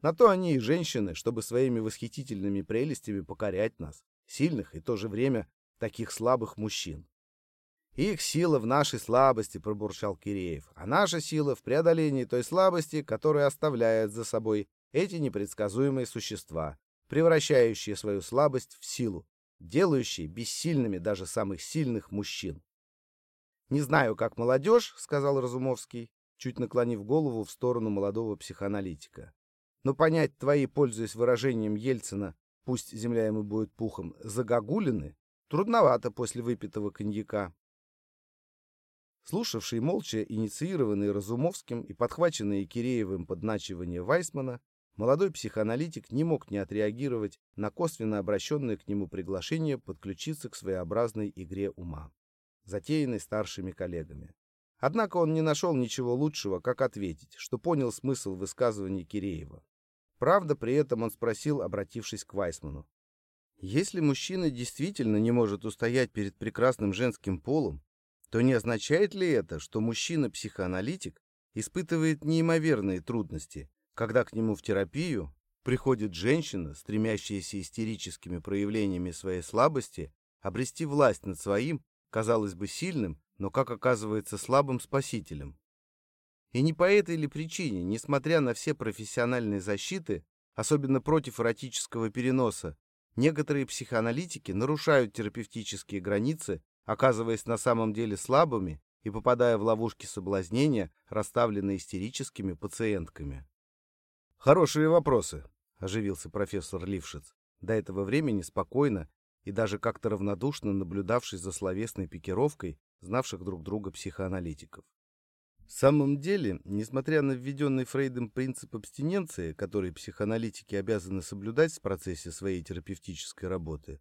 На то они и женщины, чтобы своими восхитительными прелестями покорять нас, сильных и в то же время таких слабых мужчин. «Их сила в нашей слабости», — пробурчал Киреев, «а наша сила в преодолении той слабости, которая оставляет за собой эти непредсказуемые существа, превращающие свою слабость в силу, делающие бессильными даже самых сильных мужчин. «Не знаю, как молодежь», — сказал Разумовский, чуть наклонив голову в сторону молодого психоаналитика. «Но понять твои, пользуясь выражением Ельцина, пусть земля ему будет пухом, загогулины, трудновато после выпитого коньяка». Слушавший молча инициированный Разумовским и подхваченный Киреевым подначивание Вайсмана, молодой психоаналитик не мог не отреагировать на косвенно обращенное к нему приглашение подключиться к своеобразной игре ума, затеянной старшими коллегами. Однако он не нашел ничего лучшего, как ответить, что понял смысл высказывания Киреева. Правда, при этом он спросил, обратившись к Вайсману. Если мужчина действительно не может устоять перед прекрасным женским полом, то не означает ли это, что мужчина-психоаналитик испытывает неимоверные трудности, когда к нему в терапию приходит женщина, стремящаяся истерическими проявлениями своей слабости обрести власть над своим, казалось бы, сильным, но, как оказывается, слабым спасителем. И не по этой ли причине, несмотря на все профессиональные защиты, особенно против эротического переноса, некоторые психоаналитики нарушают терапевтические границы, оказываясь на самом деле слабыми и попадая в ловушки соблазнения, расставленные истерическими пациентками. «Хорошие вопросы», — оживился профессор Лившиц, до этого времени спокойно и даже как-то равнодушно наблюдавший за словесной пикировкой знавших друг друга психоаналитиков. В самом деле, несмотря на введенный Фрейдом принцип абстиненции, который психоаналитики обязаны соблюдать в процессе своей терапевтической работы,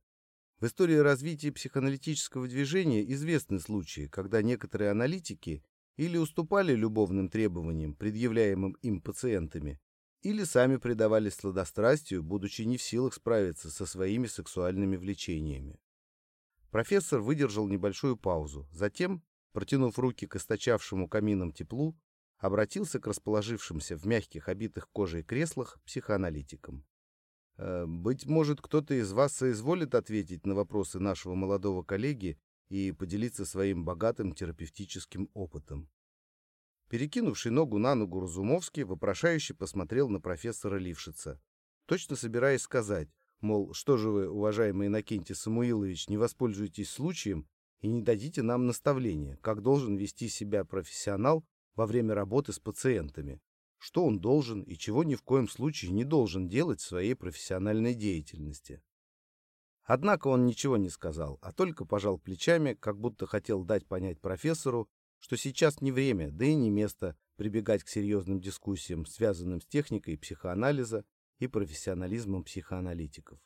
в истории развития психоаналитического движения известны случаи, когда некоторые аналитики или уступали любовным требованиям, предъявляемым им пациентами, или сами предавались сладострастию, будучи не в силах справиться со своими сексуальными влечениями. Профессор выдержал небольшую паузу, затем протянув руки к источавшему камином теплу, обратился к расположившимся в мягких, обитых кожей креслах психоаналитикам. «Э, «Быть может, кто-то из вас соизволит ответить на вопросы нашего молодого коллеги и поделиться своим богатым терапевтическим опытом». Перекинувший ногу на ногу Разумовский вопрошающе посмотрел на профессора Лившица, точно собираясь сказать, мол, что же вы, уважаемый Иннокентий Самуилович, не воспользуетесь случаем и не дадите нам наставления, как должен вести себя профессионал во время работы с пациентами, что он должен и чего ни в коем случае не должен делать в своей профессиональной деятельности. Однако он ничего не сказал, а только пожал плечами, как будто хотел дать понять профессору, что сейчас не время, да и не место прибегать к серьезным дискуссиям, связанным с техникой психоанализа и профессионализмом психоаналитиков.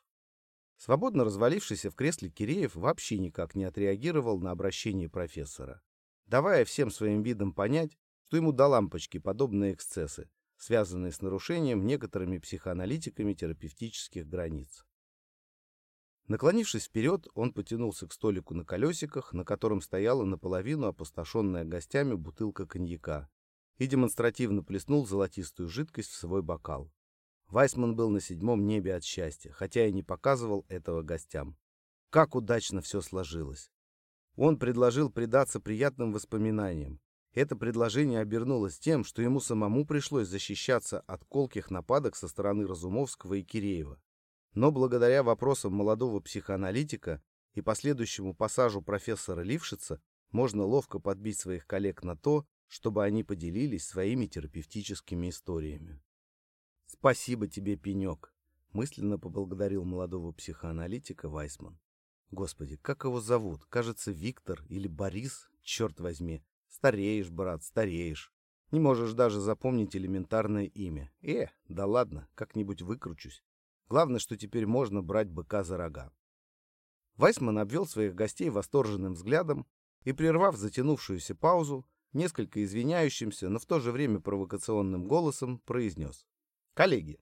Свободно развалившийся в кресле Киреев вообще никак не отреагировал на обращение профессора, давая всем своим видом понять, что ему до лампочки подобные эксцессы, связанные с нарушением некоторыми психоаналитиками терапевтических границ. Наклонившись вперед, он потянулся к столику на колесиках, на котором стояла наполовину опустошенная гостями бутылка коньяка, и демонстративно плеснул золотистую жидкость в свой бокал. Вайсман был на седьмом небе от счастья, хотя и не показывал этого гостям. Как удачно все сложилось. Он предложил предаться приятным воспоминаниям. Это предложение обернулось тем, что ему самому пришлось защищаться от колких нападок со стороны Разумовского и Киреева. Но благодаря вопросам молодого психоаналитика и последующему пассажу профессора Лившица можно ловко подбить своих коллег на то, чтобы они поделились своими терапевтическими историями. «Спасибо тебе, пенек!» — мысленно поблагодарил молодого психоаналитика Вайсман. «Господи, как его зовут? Кажется, Виктор или Борис? Черт возьми! Стареешь, брат, стареешь. Не можешь даже запомнить элементарное имя. Э, да ладно, как-нибудь выкручусь. Главное, что теперь можно брать быка за рога». Вайсман обвел своих гостей восторженным взглядом и, прервав затянувшуюся паузу, несколько извиняющимся, но в то же время провокационным голосом произнес. Коллеги,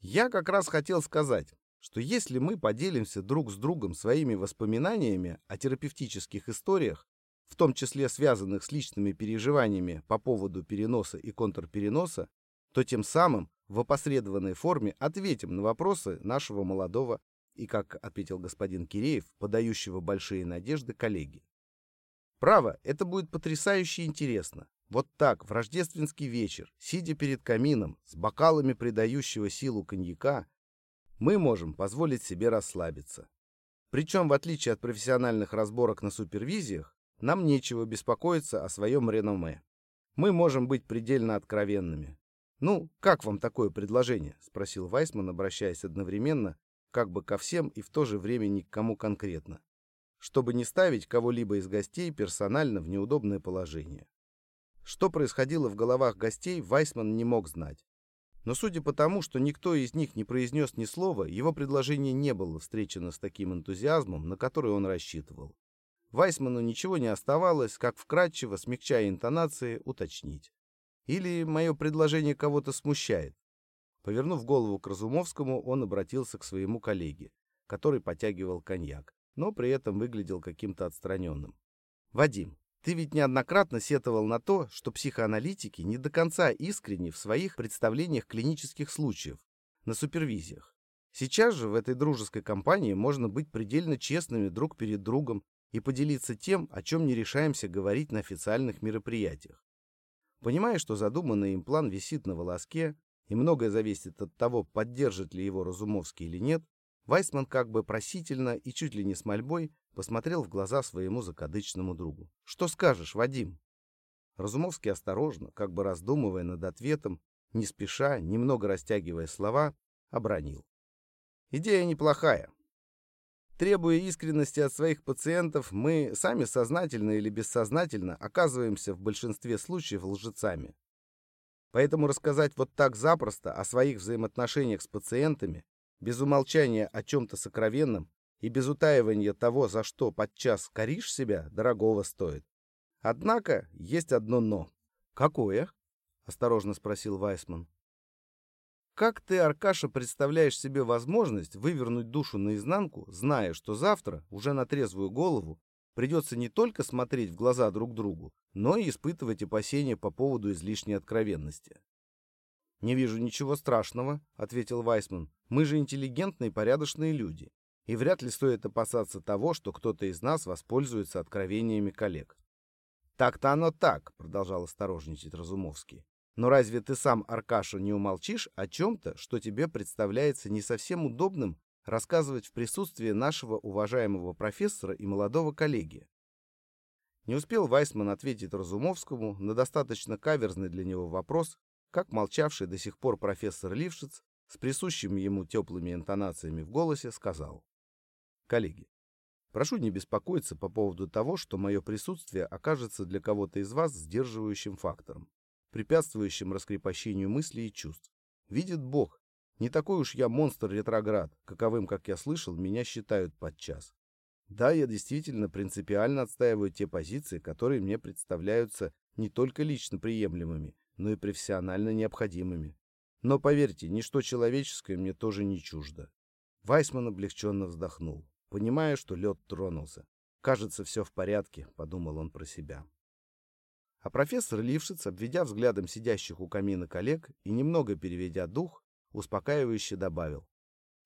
я как раз хотел сказать, что если мы поделимся друг с другом своими воспоминаниями о терапевтических историях, в том числе связанных с личными переживаниями по поводу переноса и контрпереноса, то тем самым в опосредованной форме ответим на вопросы нашего молодого и, как ответил господин Киреев, подающего большие надежды коллеги. Право, это будет потрясающе интересно. Вот так, в рождественский вечер, сидя перед камином, с бокалами придающего силу коньяка, мы можем позволить себе расслабиться. Причем, в отличие от профессиональных разборок на супервизиях, нам нечего беспокоиться о своем реноме. Мы можем быть предельно откровенными. «Ну, как вам такое предложение?» — спросил Вайсман, обращаясь одновременно как бы ко всем и в то же время ни к кому конкретно, чтобы не ставить кого-либо из гостей персонально в неудобное положение. Что происходило в головах гостей, Вайсман не мог знать. Но судя по тому, что никто из них не произнес ни слова, его предложение не было встречено с таким энтузиазмом, на который он рассчитывал. Вайсману ничего не оставалось, как вкратчиво, смягчая интонации, уточнить. Или мое предложение кого-то смущает? Повернув голову к Разумовскому, он обратился к своему коллеге, который потягивал коньяк, но при этом выглядел каким-то отстраненным. «Вадим, ты ведь неоднократно сетовал на то, что психоаналитики не до конца искренни в своих представлениях клинических случаев, на супервизиях. Сейчас же в этой дружеской компании можно быть предельно честными друг перед другом и поделиться тем, о чем не решаемся говорить на официальных мероприятиях. Понимая, что задуманный им план висит на волоске, и многое зависит от того, поддержит ли его Разумовский или нет, Вайсман как бы просительно и чуть ли не с мольбой посмотрел в глаза своему закадычному другу. «Что скажешь, Вадим?» Разумовский осторожно, как бы раздумывая над ответом, не спеша, немного растягивая слова, обронил. «Идея неплохая. Требуя искренности от своих пациентов, мы сами сознательно или бессознательно оказываемся в большинстве случаев лжецами. Поэтому рассказать вот так запросто о своих взаимоотношениях с пациентами, без умолчания о чем-то сокровенном и без утаивания того, за что подчас коришь себя, дорогого стоит. Однако есть одно «но». «Какое?» — осторожно спросил Вайсман. Как ты, Аркаша, представляешь себе возможность вывернуть душу наизнанку, зная, что завтра, уже на трезвую голову, придется не только смотреть в глаза друг другу, но и испытывать опасения по поводу излишней откровенности? «Не вижу ничего страшного», — ответил Вайсман. «Мы же интеллигентные, порядочные люди, и вряд ли стоит опасаться того, что кто-то из нас воспользуется откровениями коллег». «Так-то оно так», — продолжал осторожничать Разумовский. Но разве ты сам, Аркаша, не умолчишь о чем-то, что тебе представляется не совсем удобным рассказывать в присутствии нашего уважаемого профессора и молодого коллеги? Не успел Вайсман ответить Разумовскому на достаточно каверзный для него вопрос, как молчавший до сих пор профессор Лившиц с присущими ему теплыми интонациями в голосе сказал. «Коллеги, прошу не беспокоиться по поводу того, что мое присутствие окажется для кого-то из вас сдерживающим фактором препятствующим раскрепощению мыслей и чувств. Видит Бог, не такой уж я монстр-ретроград, каковым, как я слышал, меня считают подчас. Да, я действительно принципиально отстаиваю те позиции, которые мне представляются не только лично приемлемыми, но и профессионально необходимыми. Но поверьте, ничто человеческое мне тоже не чуждо. Вайсман облегченно вздохнул, понимая, что лед тронулся. «Кажется, все в порядке», — подумал он про себя. А профессор Лившиц, обведя взглядом сидящих у камина коллег и немного переведя дух, успокаивающе добавил.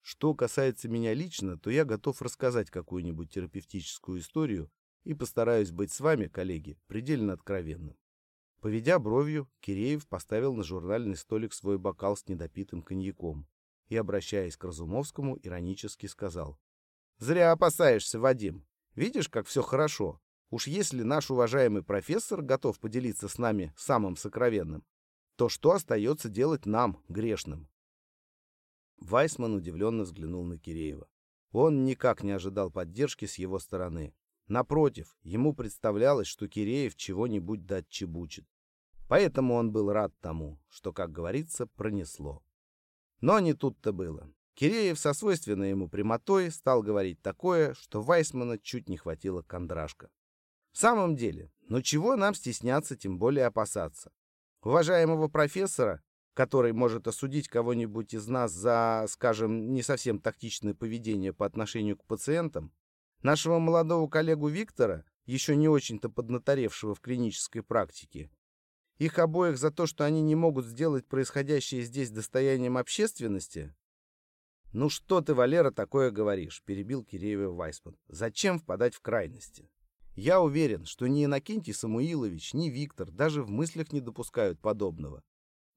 Что касается меня лично, то я готов рассказать какую-нибудь терапевтическую историю и постараюсь быть с вами, коллеги, предельно откровенным. Поведя бровью, Киреев поставил на журнальный столик свой бокал с недопитым коньяком и, обращаясь к Разумовскому, иронически сказал. «Зря опасаешься, Вадим. Видишь, как все хорошо. Уж если наш уважаемый профессор готов поделиться с нами самым сокровенным, то что остается делать нам, грешным? Вайсман удивленно взглянул на Киреева. Он никак не ожидал поддержки с его стороны. Напротив, ему представлялось, что Киреев чего-нибудь дать чебучит. Поэтому он был рад тому, что, как говорится, пронесло. Но не тут-то было. Киреев со свойственной ему прямотой стал говорить такое, что Вайсмана чуть не хватило кондрашка. В самом деле, ну чего нам стесняться, тем более опасаться? Уважаемого профессора, который может осудить кого-нибудь из нас за, скажем, не совсем тактичное поведение по отношению к пациентам, нашего молодого коллегу Виктора, еще не очень-то поднаторевшего в клинической практике, их обоих за то, что они не могут сделать происходящее здесь достоянием общественности? «Ну что ты, Валера, такое говоришь?» – перебил Киреева Вайсман. «Зачем впадать в крайности?» Я уверен, что ни Иннокентий Самуилович, ни Виктор даже в мыслях не допускают подобного.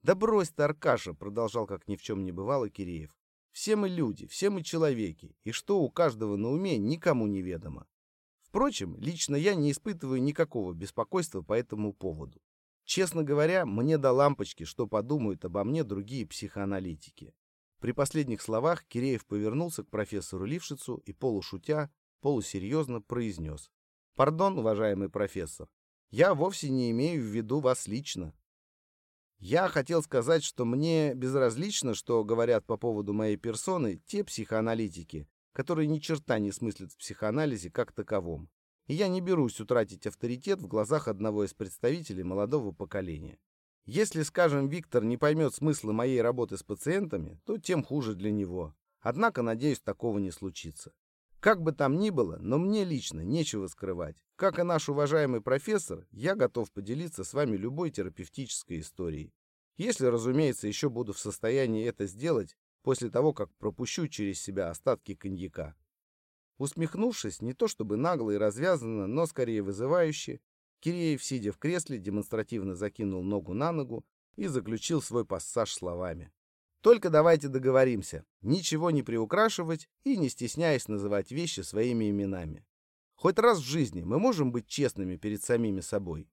«Да брось ты, Аркаша!» — продолжал, как ни в чем не бывало Киреев. «Все мы люди, все мы человеки, и что у каждого на уме, никому не ведомо. Впрочем, лично я не испытываю никакого беспокойства по этому поводу. Честно говоря, мне до лампочки, что подумают обо мне другие психоаналитики». При последних словах Киреев повернулся к профессору Лившицу и полушутя, полусерьезно произнес. Пардон, уважаемый профессор, я вовсе не имею в виду вас лично. Я хотел сказать, что мне безразлично, что говорят по поводу моей персоны те психоаналитики, которые ни черта не смыслят в психоанализе как таковом. И я не берусь утратить авторитет в глазах одного из представителей молодого поколения. Если, скажем, Виктор не поймет смысла моей работы с пациентами, то тем хуже для него. Однако, надеюсь, такого не случится. Как бы там ни было, но мне лично нечего скрывать. Как и наш уважаемый профессор, я готов поделиться с вами любой терапевтической историей. Если, разумеется, еще буду в состоянии это сделать после того, как пропущу через себя остатки коньяка. Усмехнувшись, не то чтобы нагло и развязанно, но скорее вызывающе, Киреев, сидя в кресле, демонстративно закинул ногу на ногу и заключил свой пассаж словами. «Только давайте договоримся, ничего не приукрашивать и не стесняясь называть вещи своими именами. Хоть раз в жизни мы можем быть честными перед самими собой.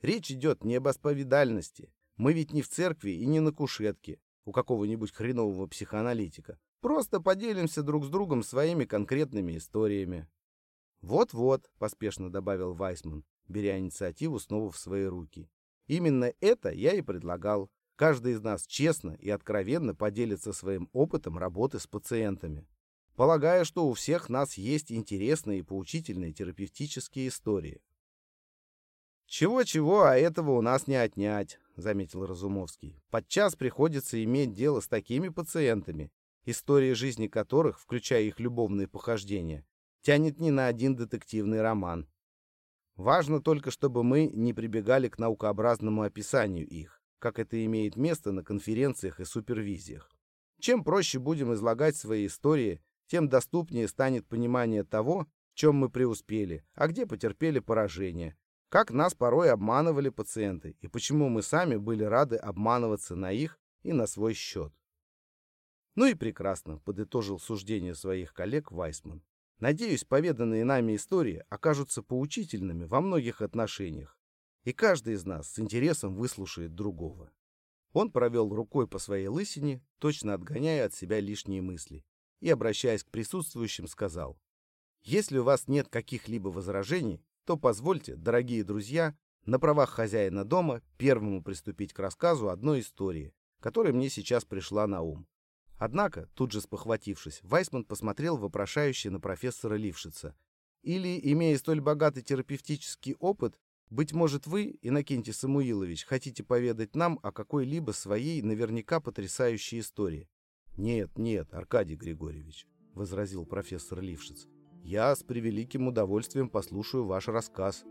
Речь идет не об исповедальности. Мы ведь не в церкви и не на кушетке у какого-нибудь хренового психоаналитика. Просто поделимся друг с другом своими конкретными историями. «Вот-вот», — поспешно добавил Вайсман, беря инициативу снова в свои руки. «Именно это я и предлагал. Каждый из нас честно и откровенно поделится своим опытом работы с пациентами. Полагаю, что у всех нас есть интересные и поучительные терапевтические истории. «Чего-чего, а этого у нас не отнять», — заметил Разумовский. «Подчас приходится иметь дело с такими пациентами, история жизни которых, включая их любовные похождения, тянет не на один детективный роман. Важно только, чтобы мы не прибегали к наукообразному описанию их, как это имеет место на конференциях и супервизиях. Чем проще будем излагать свои истории, тем доступнее станет понимание того, в чем мы преуспели, а где потерпели поражение, как нас порой обманывали пациенты и почему мы сами были рады обманываться на их и на свой счет. Ну и прекрасно, подытожил суждение своих коллег Вайсман. Надеюсь, поведанные нами истории окажутся поучительными во многих отношениях, и каждый из нас с интересом выслушает другого. Он провел рукой по своей лысине, точно отгоняя от себя лишние мысли, и, обращаясь к присутствующим, сказал, «Если у вас нет каких-либо возражений, то позвольте, дорогие друзья, на правах хозяина дома первому приступить к рассказу одной истории, которая мне сейчас пришла на ум. Однако, тут же спохватившись, Вайсман посмотрел вопрошающе на профессора Лившица. Или, имея столь богатый терапевтический опыт, быть может, вы, Иннокентий Самуилович, хотите поведать нам о какой-либо своей наверняка потрясающей истории? Нет, нет, Аркадий Григорьевич, — возразил профессор Лившиц. Я с превеликим удовольствием послушаю ваш рассказ.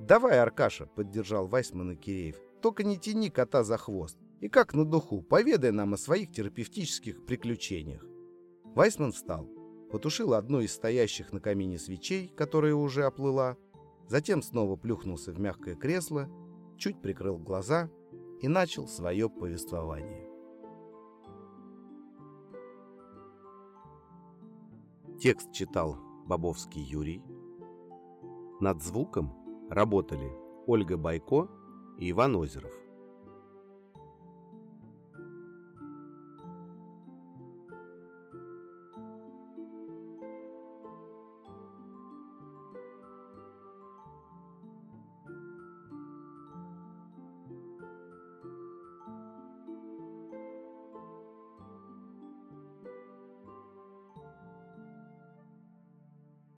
«Давай, Аркаша», — поддержал Вайсман и Киреев, — «только не тяни кота за хвост. И как на духу, поведай нам о своих терапевтических приключениях». Вайсман встал, потушил одну из стоящих на камине свечей, которая уже оплыла, затем снова плюхнулся в мягкое кресло, чуть прикрыл глаза и начал свое повествование. Текст читал Бобовский Юрий. Над звуком работали Ольга Байко и Иван Озеров.